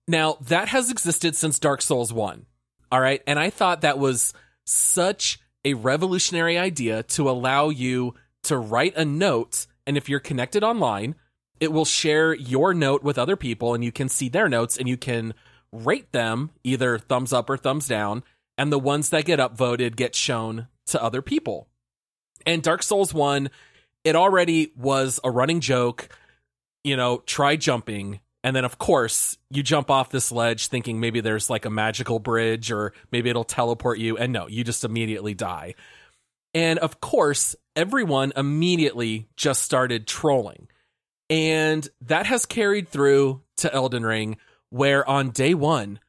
Now, that has existed since Dark Souls 1. All right, and I thought that was such a revolutionary idea to allow you to write a note and if you're connected online, it will share your note with other people and you can see their notes and you can rate them either thumbs up or thumbs down and the ones that get upvoted get shown to other people. And Dark Souls 1, it already was a running joke, you know, try jumping. And then, of course, you jump off this ledge thinking maybe there's like a magical bridge or maybe it'll teleport you. And no, you just immediately die. And of course, everyone immediately just started trolling. And that has carried through to Elden Ring, where on day one,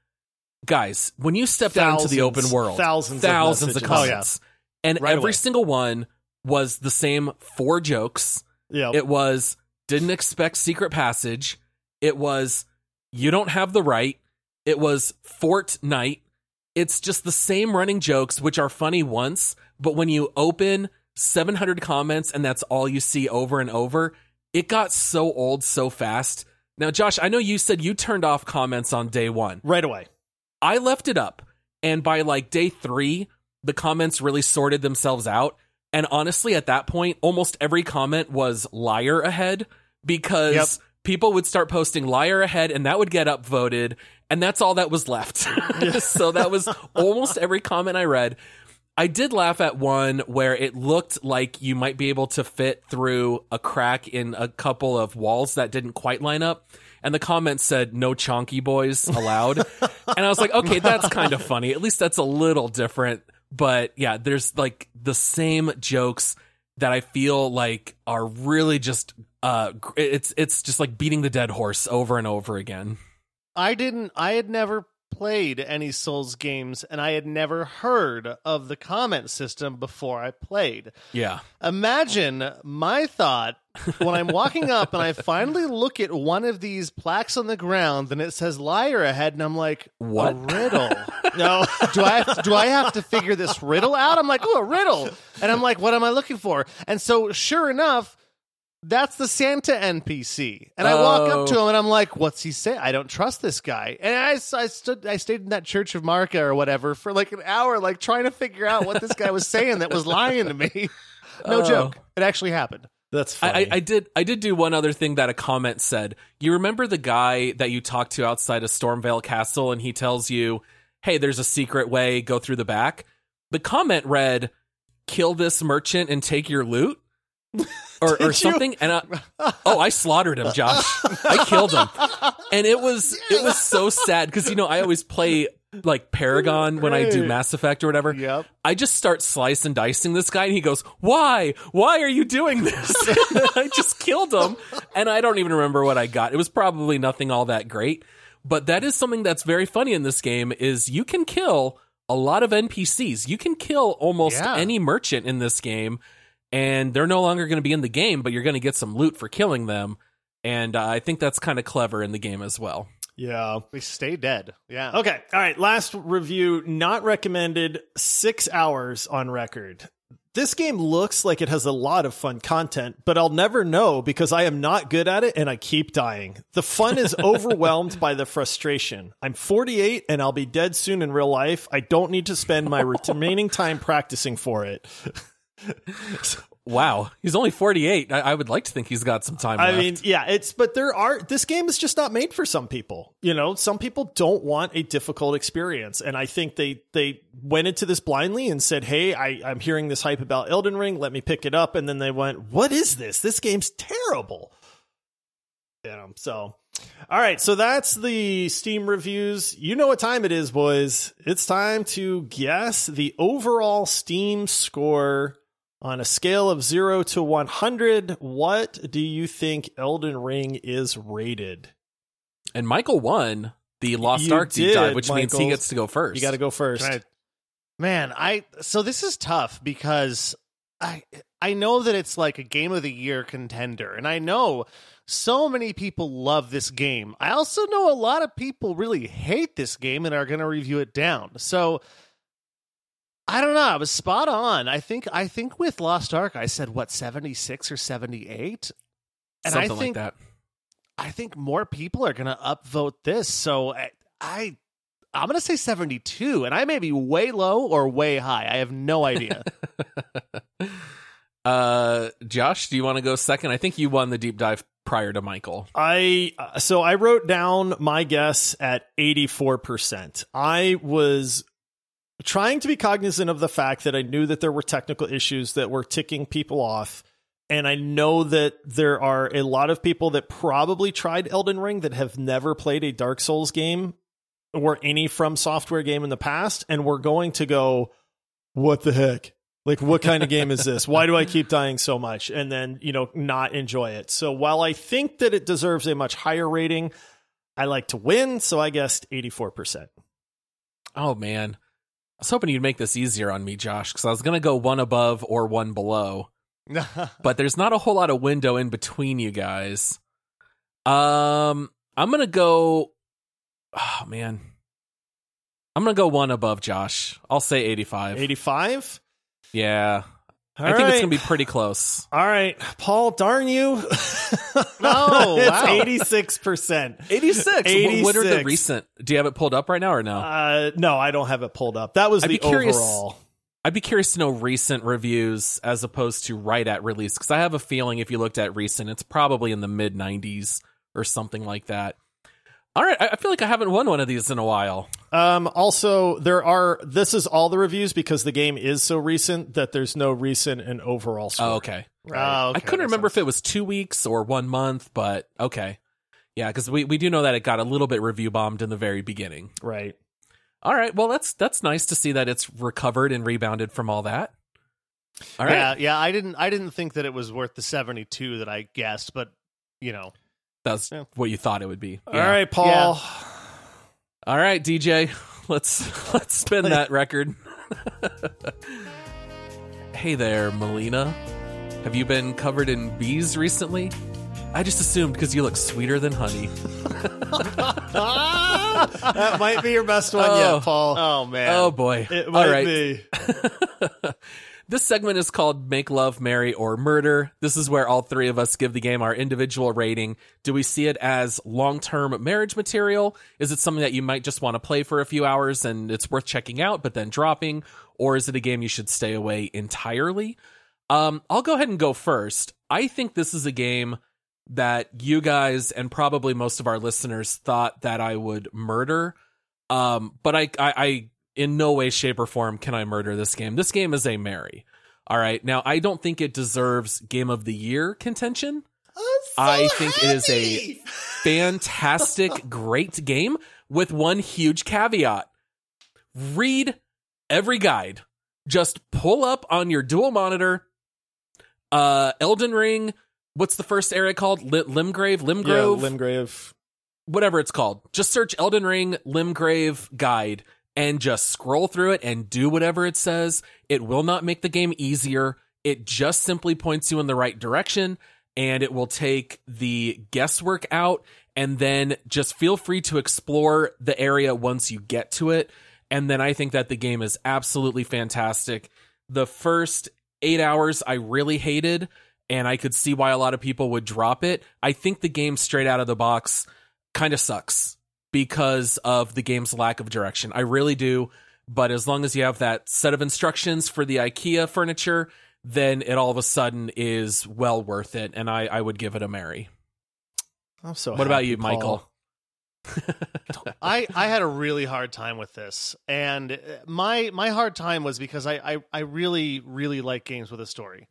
guys, when you stepped out into the open world, thousands thousands of, messages. Oh, yeah. comments, and Right every away. single one was the same four jokes. Yeah. It was didn't expect secret passage. It was you don't have the right. It was Fortnite. It's just the same running jokes, which are funny once, but when you open 700 comments and that's all you see over and over, it got so old so fast. Now, Josh, I know you said you turned off comments on day one. right away. I left it up, and by like day three, the comments really sorted themselves out. And honestly, at that point, almost every comment was liar ahead because Yep. people would start posting liar ahead, and that would get upvoted, and that's all that was left. so that was almost every comment I read. I did laugh at one where it looked like you might be able to fit through a crack in a couple of walls that didn't quite line up. And the comment said, no chonky boys allowed. and I was like, okay, that's kind of funny. At least that's a little different. But yeah, there's like the same jokes that I feel like are really just, uh, it's, it's just like beating the dead horse over and over again. I didn't. I had never played any Souls games, and I had never heard of the comment system before I played. Yeah. Imagine my thought when I'm walking up and I finally look at one of these plaques on the ground and it says liar ahead, and I'm like, What? A riddle. no, do I have to, do I have to figure this riddle out? I'm like, oh, a riddle, and I'm like, what am I looking for? And so, sure enough. That's the Santa NPC, and I walk Oh. up to oh. him and I'm like, "What's he say? I don't trust this guy." And I, I stood, I stayed in that Church of Marca or whatever for like an hour, like trying to figure out what this guy was saying that was lying to me. No Oh. joke, it actually happened. That's I, funny. I, I did I did do one other thing that a comment said. You remember the guy that you talked to outside of Stormveil Castle and he tells you, Hey, there's a secret way, go through the back? The comment read, Kill this merchant and take your loot. Or, or you? something, and I, oh, I slaughtered him, Josh. I killed him, and it was it was so sad because you know I always play like Paragon when I do Mass Effect or whatever. Yep. I just start slice and dicing this guy, and he goes, "Why? Why are you doing this?" I just killed him, and I don't even remember what I got. It was probably nothing all that great, but that is something that's very funny in this game. Is you can kill a lot of NPCs. You can kill almost Yeah. any merchant in this game, and they're no longer going to be in the game, but you're going to get some loot for killing them. And uh, I think that's kind of clever in the game as well. yeah. We stay dead. Yeah. Okay. All right. Last review, not recommended, six hours on record. This game looks like it has a lot of fun content, but I'll never know because I am not good at it and I keep dying. The fun is overwhelmed by the frustration. I'm 48 and I'll be dead soon in real life. I don't need to spend my remaining time practicing for it. Wow, he's only 48. I, I would like to think he's got some time I left. mean, yeah, it's but there are this game is just not made for some people. You know, some people don't want a difficult experience, and I think they they went into this blindly and said, "Hey, I, I'm hearing this hype about Elden Ring. Let me pick it up." And then they went, "What is this? This game's terrible." You know, so All right, so that's the Steam reviews. You know what time it is, boys. It's time to guess the overall Steam score on a scale of 0 to 100. What do you think Elden Ring is rated? And Michael won the Lost You Ark deep did, dive, which means he gets to go first. You got to go first. I- man, I so this is tough because I I know that it's like a game of the year contender, and I know so many people love this game. I also know a lot of people really hate this game and are going to review it down. So I don't know. I was spot on. I think I think with Lost Ark, I said what seventy six or seventy eight, and Something I think like that. I think more people are going to upvote this. So I, I I'm going to say 72, and I may be way low or way high. I have no idea. uh, Josh, do you want to go second? I think you won the deep dive prior to Michael. I uh, so I wrote down my guess at 84%. I was trying to be cognizant of the fact that I knew that there were technical issues that were ticking people off and I know that there are a lot of people that probably tried Elden Ring that have never played a Dark Souls game or any from software game in the past and we're going to go what the heck? Like, what kind of game is this? Why do I keep dying so much? And then, you know, not enjoy it. So while I think that it deserves a much higher rating, I like to win. So I guessed 84%. Oh man, was hoping you'd make this easier on me, Josh, because I was gonna go one above or one below, but there's not a whole lot of window in between you guys. Um, I'm gonna go. Oh man, I'm gonna go one above Josh. I'll say 85. 85? Yeah, All I think it's gonna be pretty close. All right. Paul, darn you. No, it's wow. 86%. 86. Wh- What are the recent? Do you have it pulled up right now or no? Uh, no, I don't have it pulled up. That was I'd the be curious- overall. I'd be curious to know recent reviews as opposed to right at release because I have a feeling if you looked at recent, it's probably in the mid 90s or something like that. All right, I I feel like I haven't won one of these in a while. Um, also, there are, this is all the reviews because the game is so recent that there's no recent and overall score. Oh, okay. Oh, okay, I couldn't remember sounds- if it was two weeks or one month, but okay. Yeah, because we, we do know that it got a little bit review bombed in the very beginning. Right. All right, well that's that's nice to see that it's recovered and rebounded from all that. All right, Yeah, yeah. I didn't. I didn't think that it was worth the 72 that I guessed, but you know, that's Yeah. what you thought it would be. All Yeah. right, Paul. All right, DJ, let's let's spin that record. hey there, Melina. Have you been covered in bees recently? I just assumed because you look sweeter than honey. that might be your best one Oh. yet, Paul. oh man, Oh boy. it might right. be. This segment is called Make Love, Marry, or Murder. This is where all three of us give the game our individual rating. Do we see it as long term marriage material? Is it something that you might just want to play for a few hours and it's worth checking out but then dropping? Or is it a game you should stay away entirely? Um, I'll go ahead and go first. I think this is a game that you guys and probably most of our listeners thought that I would murder. Um, but I, I, I, in no way, shape, or form can I murder this game. This game is a Mary. All right. Now, I don't think it deserves Game of the Year contention. I think it is a fantastic, great game with one huge caveat. Read every guide. Just pull up on your dual monitor. Uh, Elden Ring. What's the first area called? Li- Limgrave, Yeah, Limgrave. whatever it's called. Just search Elden Ring Limgrave guide and just scroll through it and do whatever it says. It will not make the game easier. It just simply points you in the right direction and it will take the guesswork out and then just feel free to explore the area once you get to it. And then I think that the game is absolutely fantastic. The first eight hours I really hated, and I could see why a lot of people would drop it. I think the game straight out of the box kind of sucks because of the game's lack of direction. I really do. But as long as you have that set of instructions for the IKEA furniture, then it all of a sudden is well worth it. And I, I would give it a Mary. I'm so What about you, Paul. Michael? I I had a really hard time with this, and uh, my my hard time was because I I, I really really like games with a story,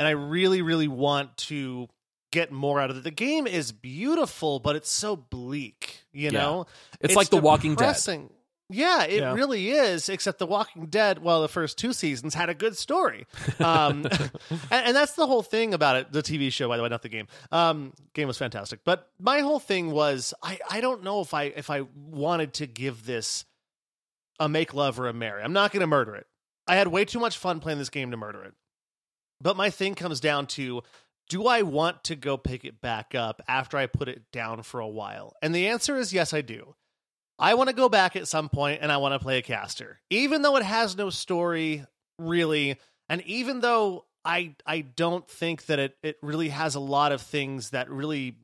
and I really really want to get more out of it. The game is beautiful, but it's so bleak. You Yeah. know, It's like The Walking Dead. depressing. Yeah, it Yeah. really is. Except The Walking Dead, well, the first two seasons had a good story, um, and, and that's the whole thing about it. The TV show, by the way, not the game. Um, game was fantastic, but my whole thing was I, I don't know if I if I wanted to give this a make love or a marry. I'm not going to murder it. I had way too much fun playing this game to murder it. But my thing comes down to do I want to go pick it back up after I put it down for a while? And the answer is yes, I do. I want to go back at some point and I want to play a caster. Even though it has no story really, and even though I I don't think that it it really has a lot of things that really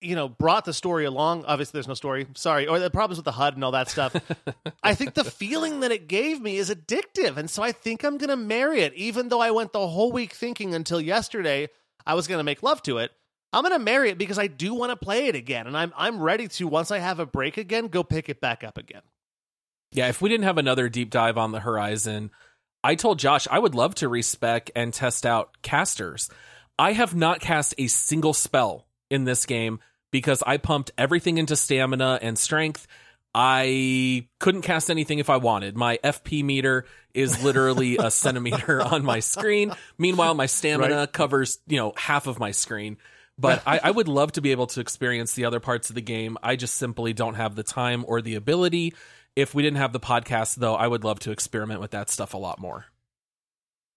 you know brought the story along. Obviously there's no story. Sorry. Or the problems with the HUD and all that stuff. I think the feeling that it gave me is addictive. And so I think I'm going to marry it even though I went the whole week thinking until yesterday I was going to make love to it. I'm going to marry it because I do want to play it again and I'm I'm ready to once I have a break again go pick it back up again. Yeah, if we didn't have another deep dive on the horizon, I told Josh I would love to respec and test out casters. I have not cast a single spell in this game because I pumped everything into stamina and strength. I couldn't cast anything if I wanted. My FP meter is literally a centimeter on my screen. Meanwhile, my stamina covers, you know, half of my screen. But I, I would love to be able to experience the other parts of the game. I just simply don't have the time or the ability. If we didn't have the podcast, though, I would love to experiment with that stuff a lot more.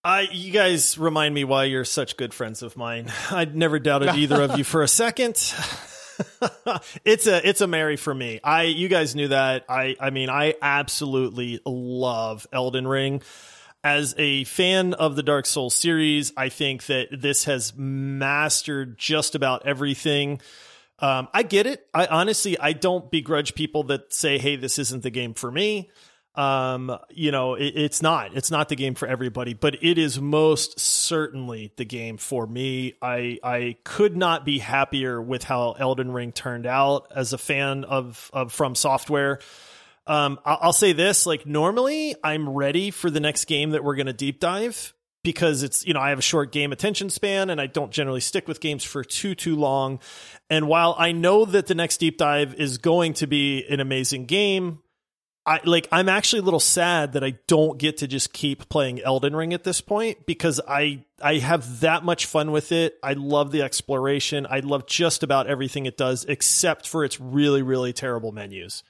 I, you guys remind me why you're such good friends of mine. I'd never doubted either of you for a second. It's a it's a Mary for me. I you guys knew that. I I mean I absolutely love Elden Ring. As a fan of the Dark Souls series, I think that this has mastered just about everything. Um, I get it. I honestly I don't begrudge people that say, "Hey, this isn't the game for me." Um you know it, it's not it's not the game for everybody but it is most certainly the game for me i i could not be happier with how elden ring turned out as a fan of of From Software um i'll, I'll say this like normally i'm ready for the next game that we're going to deep dive because it's you know I have a short game attention span and I don't generally stick with games for too too long. And while I know that the next deep dive is going to be an amazing game, I like I'm actually a little sad that I don't get to just keep playing Elden Ring at this point because I I have that much fun with it. I love the exploration. I love just about everything it does except for its really really terrible menus.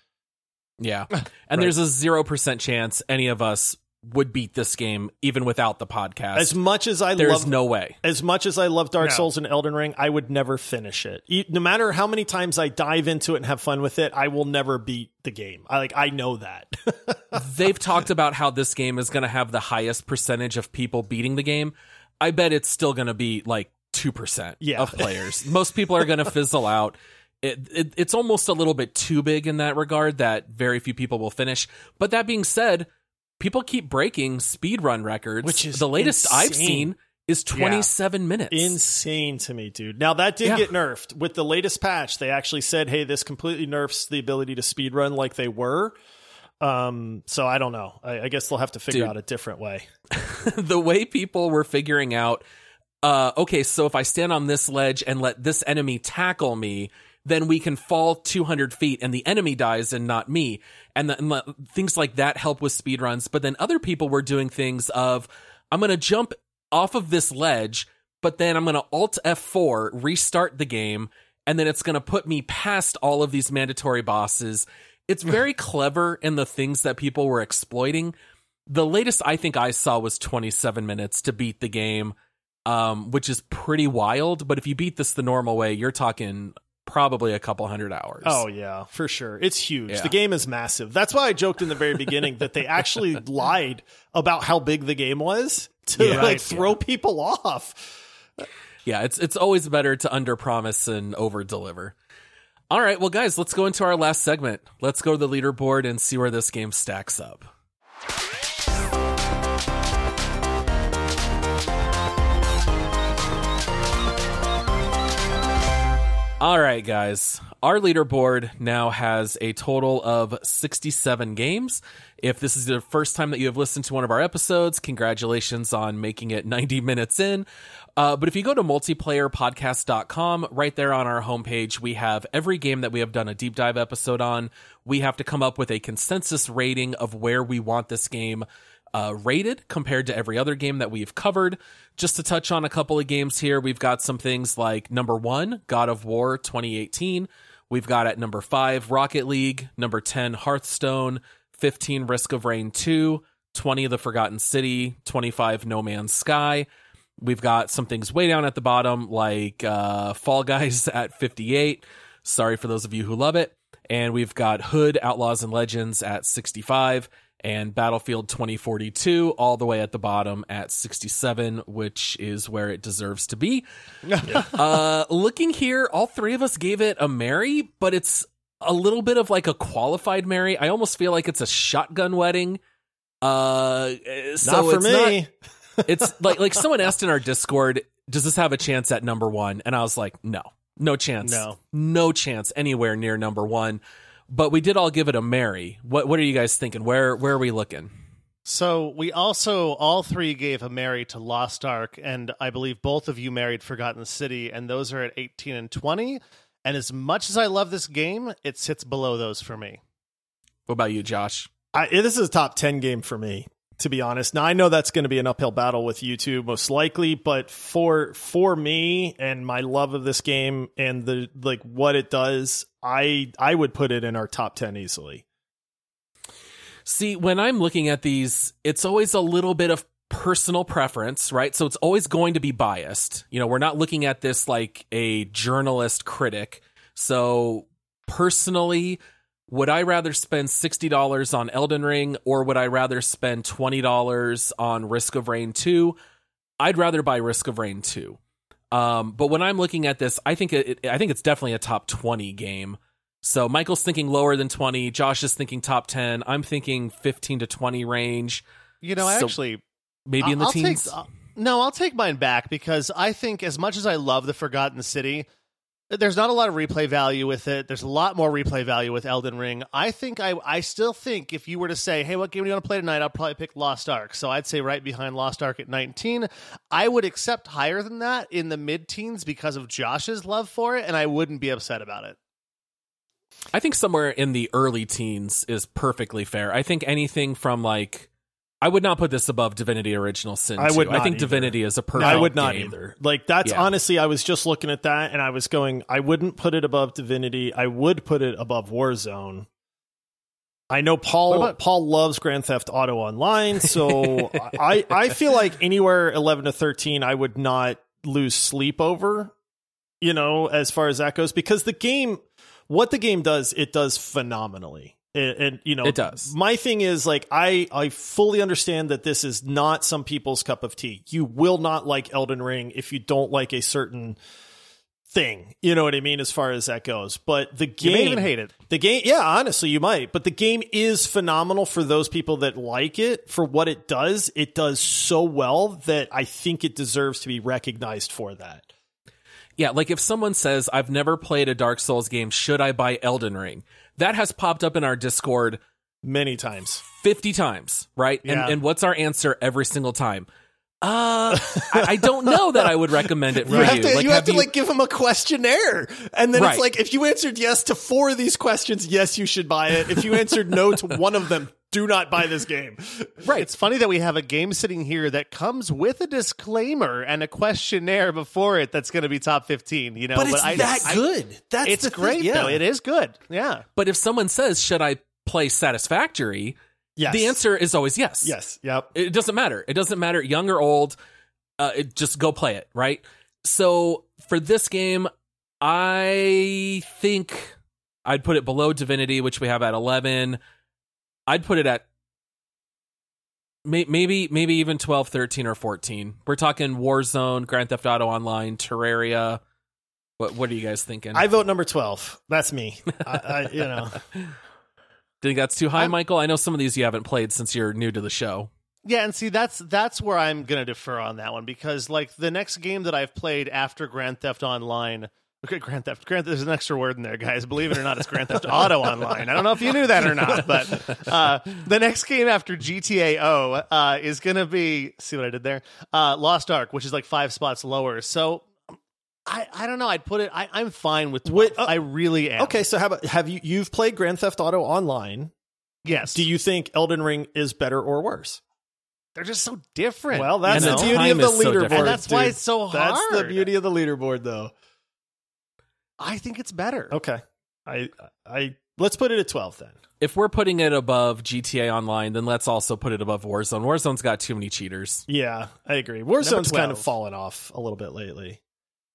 Yeah. And there's a 0% chance any of us would beat this game even without the podcast. As much as I there's love no way. as much as I love Dark No. Souls and Elden Ring, I would never finish it. No matter how many times I dive into it and have fun with it, I will never beat the game. I like I know that. They've talked about how this game is going to have the highest percentage of people beating the game. I bet it's still going to be like 2% Yeah. of players. Most people are going to fizzle out. It, it, it's almost a little bit too big in that regard that very few people will finish. But that being said, people keep breaking speedrun records. Which is the latest I've seen is 27 minutes. Insane to me, dude. Now that did Yeah. get nerfed with the latest patch. They actually said, "Hey, this completely nerfs the ability to speedrun like they were." Um, so I don't know. I, I guess they'll have to figure Dude. out a different way. the way people were figuring out uh okay so if i stand on this ledge and let this enemy tackle me then we can fall 200 feet and the enemy dies and not me. And, the, and the- things like that help with speedruns but then other people were doing things of i'm going to jump off of this ledge but then i'm going to alt f4 restart the game and then it's going to put me past all of these mandatory bosses. It's very clever in the things that people were exploiting. The latest I think I saw was 27 minutes to beat the game, um, which is pretty wild. But if you beat this the normal way, you're talking probably a couple hundred hours. Oh yeah, for sure. It's huge. Yeah. The game is massive. That's why I joked in the very beginning that they actually lied about how big the game was to Yeah. like Right, throw people off. yeah. It's it's always better to under promise and over deliver. All right, well, guys, let's go into our last segment. Let's go to the leaderboard and see where this game stacks up. All right, guys. Our leaderboard now has a total of 67 games. If this is the first time that you have listened to one of our episodes, congratulations on making it 90 minutes in. Uh, but if you go to multiplayerpodcast.com, right there on our homepage, we have every game that we have done a deep dive episode on. We have to come up with a consensus rating of where we want this game uh, rated compared to every other game that we've covered. Just to touch on a couple of games here, we've got some things like number one, God of War 2018. We've got at number five, Rocket League. Number 10, Hearthstone. 15, Risk of Rain 2. 20, The Forgotten City. 25, No Man's Sky. We've got some things way down at the bottom, like uh, Fall Guys at 58. Sorry for those of you who love it. And we've got Hood, Outlaws and Legends at 65 and Battlefield 2042 all the way at the bottom at 67, which is where it deserves to be. uh, looking here, all three of us gave it a Mary, but it's a little bit of like a qualified Mary. I almost feel like it's a shotgun wedding. Uh, so Not for it's me. not- it's like like someone asked in our Discord, does this have a chance at number one? And I was like, no, no chance, No. no chance anywhere near number one. But we did all give it a Mary. What what are you guys thinking? Where where are we looking? So we also all three gave a Mary to Lost Ark, and I believe both of you married Forgotten City, and those are at 18 and 20. And as much as I love this game, it sits below those for me. What about you, Josh? I, this is a top 10 game for me to be honest now i know that's going to be an uphill battle with youtube most likely but for for me and my love of this game and the like what it does i i would put it in our top 10 easily See, when I'm looking at these, it's always a little bit of personal preference, right? So it's always going to be biased. You know, we're not looking at this like a journalist critic. So personally, would I rather spend $60 on Elden Ring or would I rather spend $20 on Risk of Rain 2? I'd rather buy Risk of Rain 2. Um, but when I'm looking at this, I think it, I think it's definitely a top 20 game. So Michael's thinking lower than 20, Josh is thinking top 10, I'm thinking 15 to 20 range, You know, So- actually maybe in the I'll teens. Take, uh, no, I'll take mine back because I think as much as I love the Forgotten City, there's not a lot of replay value with it. There's a lot more replay value with Elden Ring. I think I I still think if you were to say, "Hey, what game do you want to play tonight?" I'll probably pick Lost Ark. So I'd say right behind Lost Ark at 19. I would accept higher than that in the mid-teens because of Josh's love for it, and I wouldn't be upset about it. I think somewhere in the early teens is perfectly fair. I think anything from like I would not put this above Divinity Original Sin. I 2. would I think either. Divinity is a perfect I would not game. either. Like that's Yeah. honestly, I was just looking at that and I was going, I wouldn't put it above Divinity. I would put it above Warzone. I know Paul. About- Paul loves Grand Theft Auto Online, so I I feel like anywhere eleven to thirteen, I would not lose sleep over. You know, as far as that goes, because the game, what the game does, it does phenomenally. And, and you know, It does. my thing is like I I fully understand that this is not some people's cup of tea. You will not like Elden Ring if you don't like a certain thing. You know what I mean as far as that goes. But the You game may even hate it. the game yeah, honestly you might, but the game is phenomenal for those people that like it for what it does. It does so well that I think it deserves to be recognized for that. Yeah, like if someone says, I've never played a Dark Souls game, should I buy Elden Ring? That has popped up in our Discord Many times. 50 times, right? Yeah. And, and what's our answer every single time? Uh, I, I don't know that I would recommend it for You have you. to, Like, you have have to you- like give them a questionnaire, and then Right. it's like if you answered yes to four of these questions, yes, you should buy it. If you answered no to one of them, do not buy this game. right. It's funny that we have a game sitting here that comes with a disclaimer and a questionnaire before it that's going to be top 15, you know. But it's I, that I- good. That's It's the thing. great Yeah. though. It is good. Yeah. But if someone says, should I play Satisfactory? Yes. The answer is always yes. Yes. Yep. It doesn't matter. It doesn't matter, young or old. Uh, it, just go play it, right? So for this game, I think I'd put it below Divinity, which we have at 11. I'd put it at may, maybe maybe even 12, 13, or 14. We're talking Warzone, Grand Theft Auto Online, Terraria. What what are you guys thinking? I vote number twelve. That's me. I, I, you know. think that's too high, I'm- Michael. I know some of these you haven't played since you're new to the show. Yeah, and see that's that's where I'm going to defer on that one because like the next game that I've played after Grand Theft Online Okay, Grand Theft. Grand There's an extra word in there, guys. Believe it or not, it's Grand Theft Auto Online. I don't know if you knew that or not, but uh, the next game after GTA O uh, is going to be. See what I did there? Uh, Lost Ark, which is like five spots lower. So. I, I don't know. I'd put it. I, I'm fine with 12. Wait, uh, I really am. Okay, so how about have you you've played Grand Theft Auto Online? Yes. Do you think Elden Ring is better or worse? They're just so different. Well, that's And the the beauty of the is so leaderboard. And that's why it's so hard. That's the beauty of the leaderboard, though. I think it's better. Okay, I I let's put it at twelve then. If we're putting it above GTA Online, then let's also put it above Warzone. Warzone's got too many cheaters. Yeah, I agree. Warzone's kind of fallen off a little bit lately.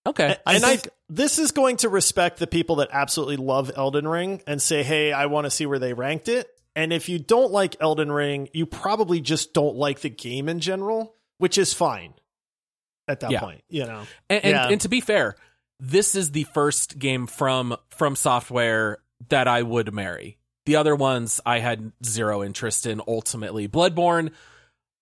Okay. and think- I this is going to respect the people that absolutely love Elden Ring and say, "Hey, I want to see where they ranked it." And if you don't like Elden Ring, you probably just don't like the game in general, which is fine at that Yeah. point. You know, And, and, Yeah. and to be fair, this is the first game from From Software that I would marry. The other ones I had zero interest in. Ultimately, Bloodborne,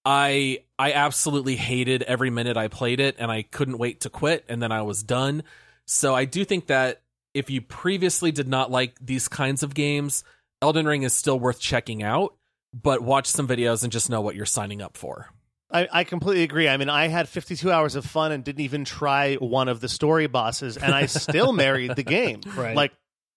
I I absolutely hated every minute I played it, and I couldn't wait to quit, and then I was done. So I do think that if you previously did not like these kinds of games, Elden Ring is still worth checking out. But watch some videos and just know what you're signing up for. I, I completely agree. I mean, I had 52 hours of fun and didn't even try one of the story bosses, and I still married the game. Right. Like,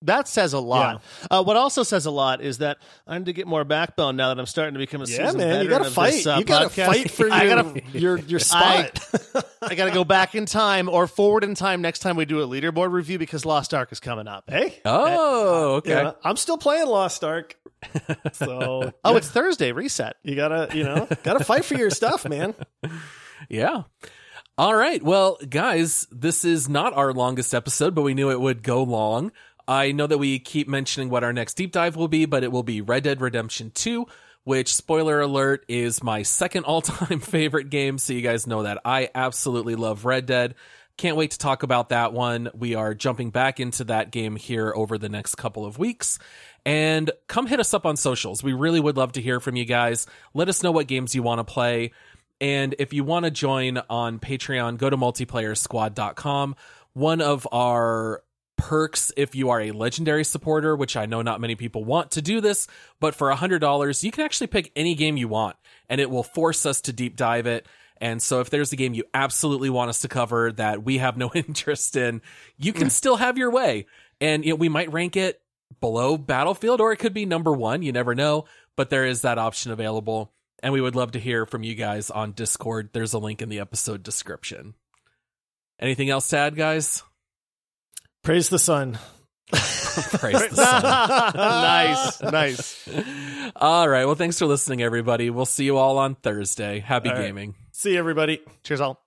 that says a lot. Uh, what also says a lot is that I need to get more backbone now that I'm starting to become a yeah, seasoned man, you got to of fight. this, uh, you got to podcast. fight for your I gotta, your your spot. I got to go back in time or forward in time next time we do a leaderboard review because Lost Ark is coming up. hey, Oh, okay. yeah, I'm still playing Lost Ark, so Oh, it's Thursday. Reset. you gotta you know gotta fight for your stuff, man. Yeah. All right. Well, guys, this is not our longest episode, but we knew it would go long. I know that we keep mentioning what our next deep dive will be, but it will be Red Dead Redemption 2, which, spoiler alert, is my second all time favorite game. So you guys know that I absolutely love Red Dead. Can't wait to talk about that one. We are jumping back into that game here over the next couple of weeks. And come hit us up on socials. We really would love to hear from you guys. Let us know what games you want to play. And if you want to join on Patreon, go to multiplayersquad.com. One of our perks if you are a legendary supporter, which I know not many people want to do this, but for $100, you can actually pick any game you want and it will force us to deep dive it. And so if there's a game you absolutely want us to cover that we have no interest in, you can still have your way. And you know, we might rank it below Battlefield or it could be number one. You never know, but there is that option available. And we would love to hear from you guys on Discord. There's a link in the episode description. Anything else to add, guys? Praise the sun. Praise the sun. nice, nice. All right. Well, thanks for listening, everybody. We'll see you all on Thursday. Happy All right. gaming. See you, everybody. Cheers, all.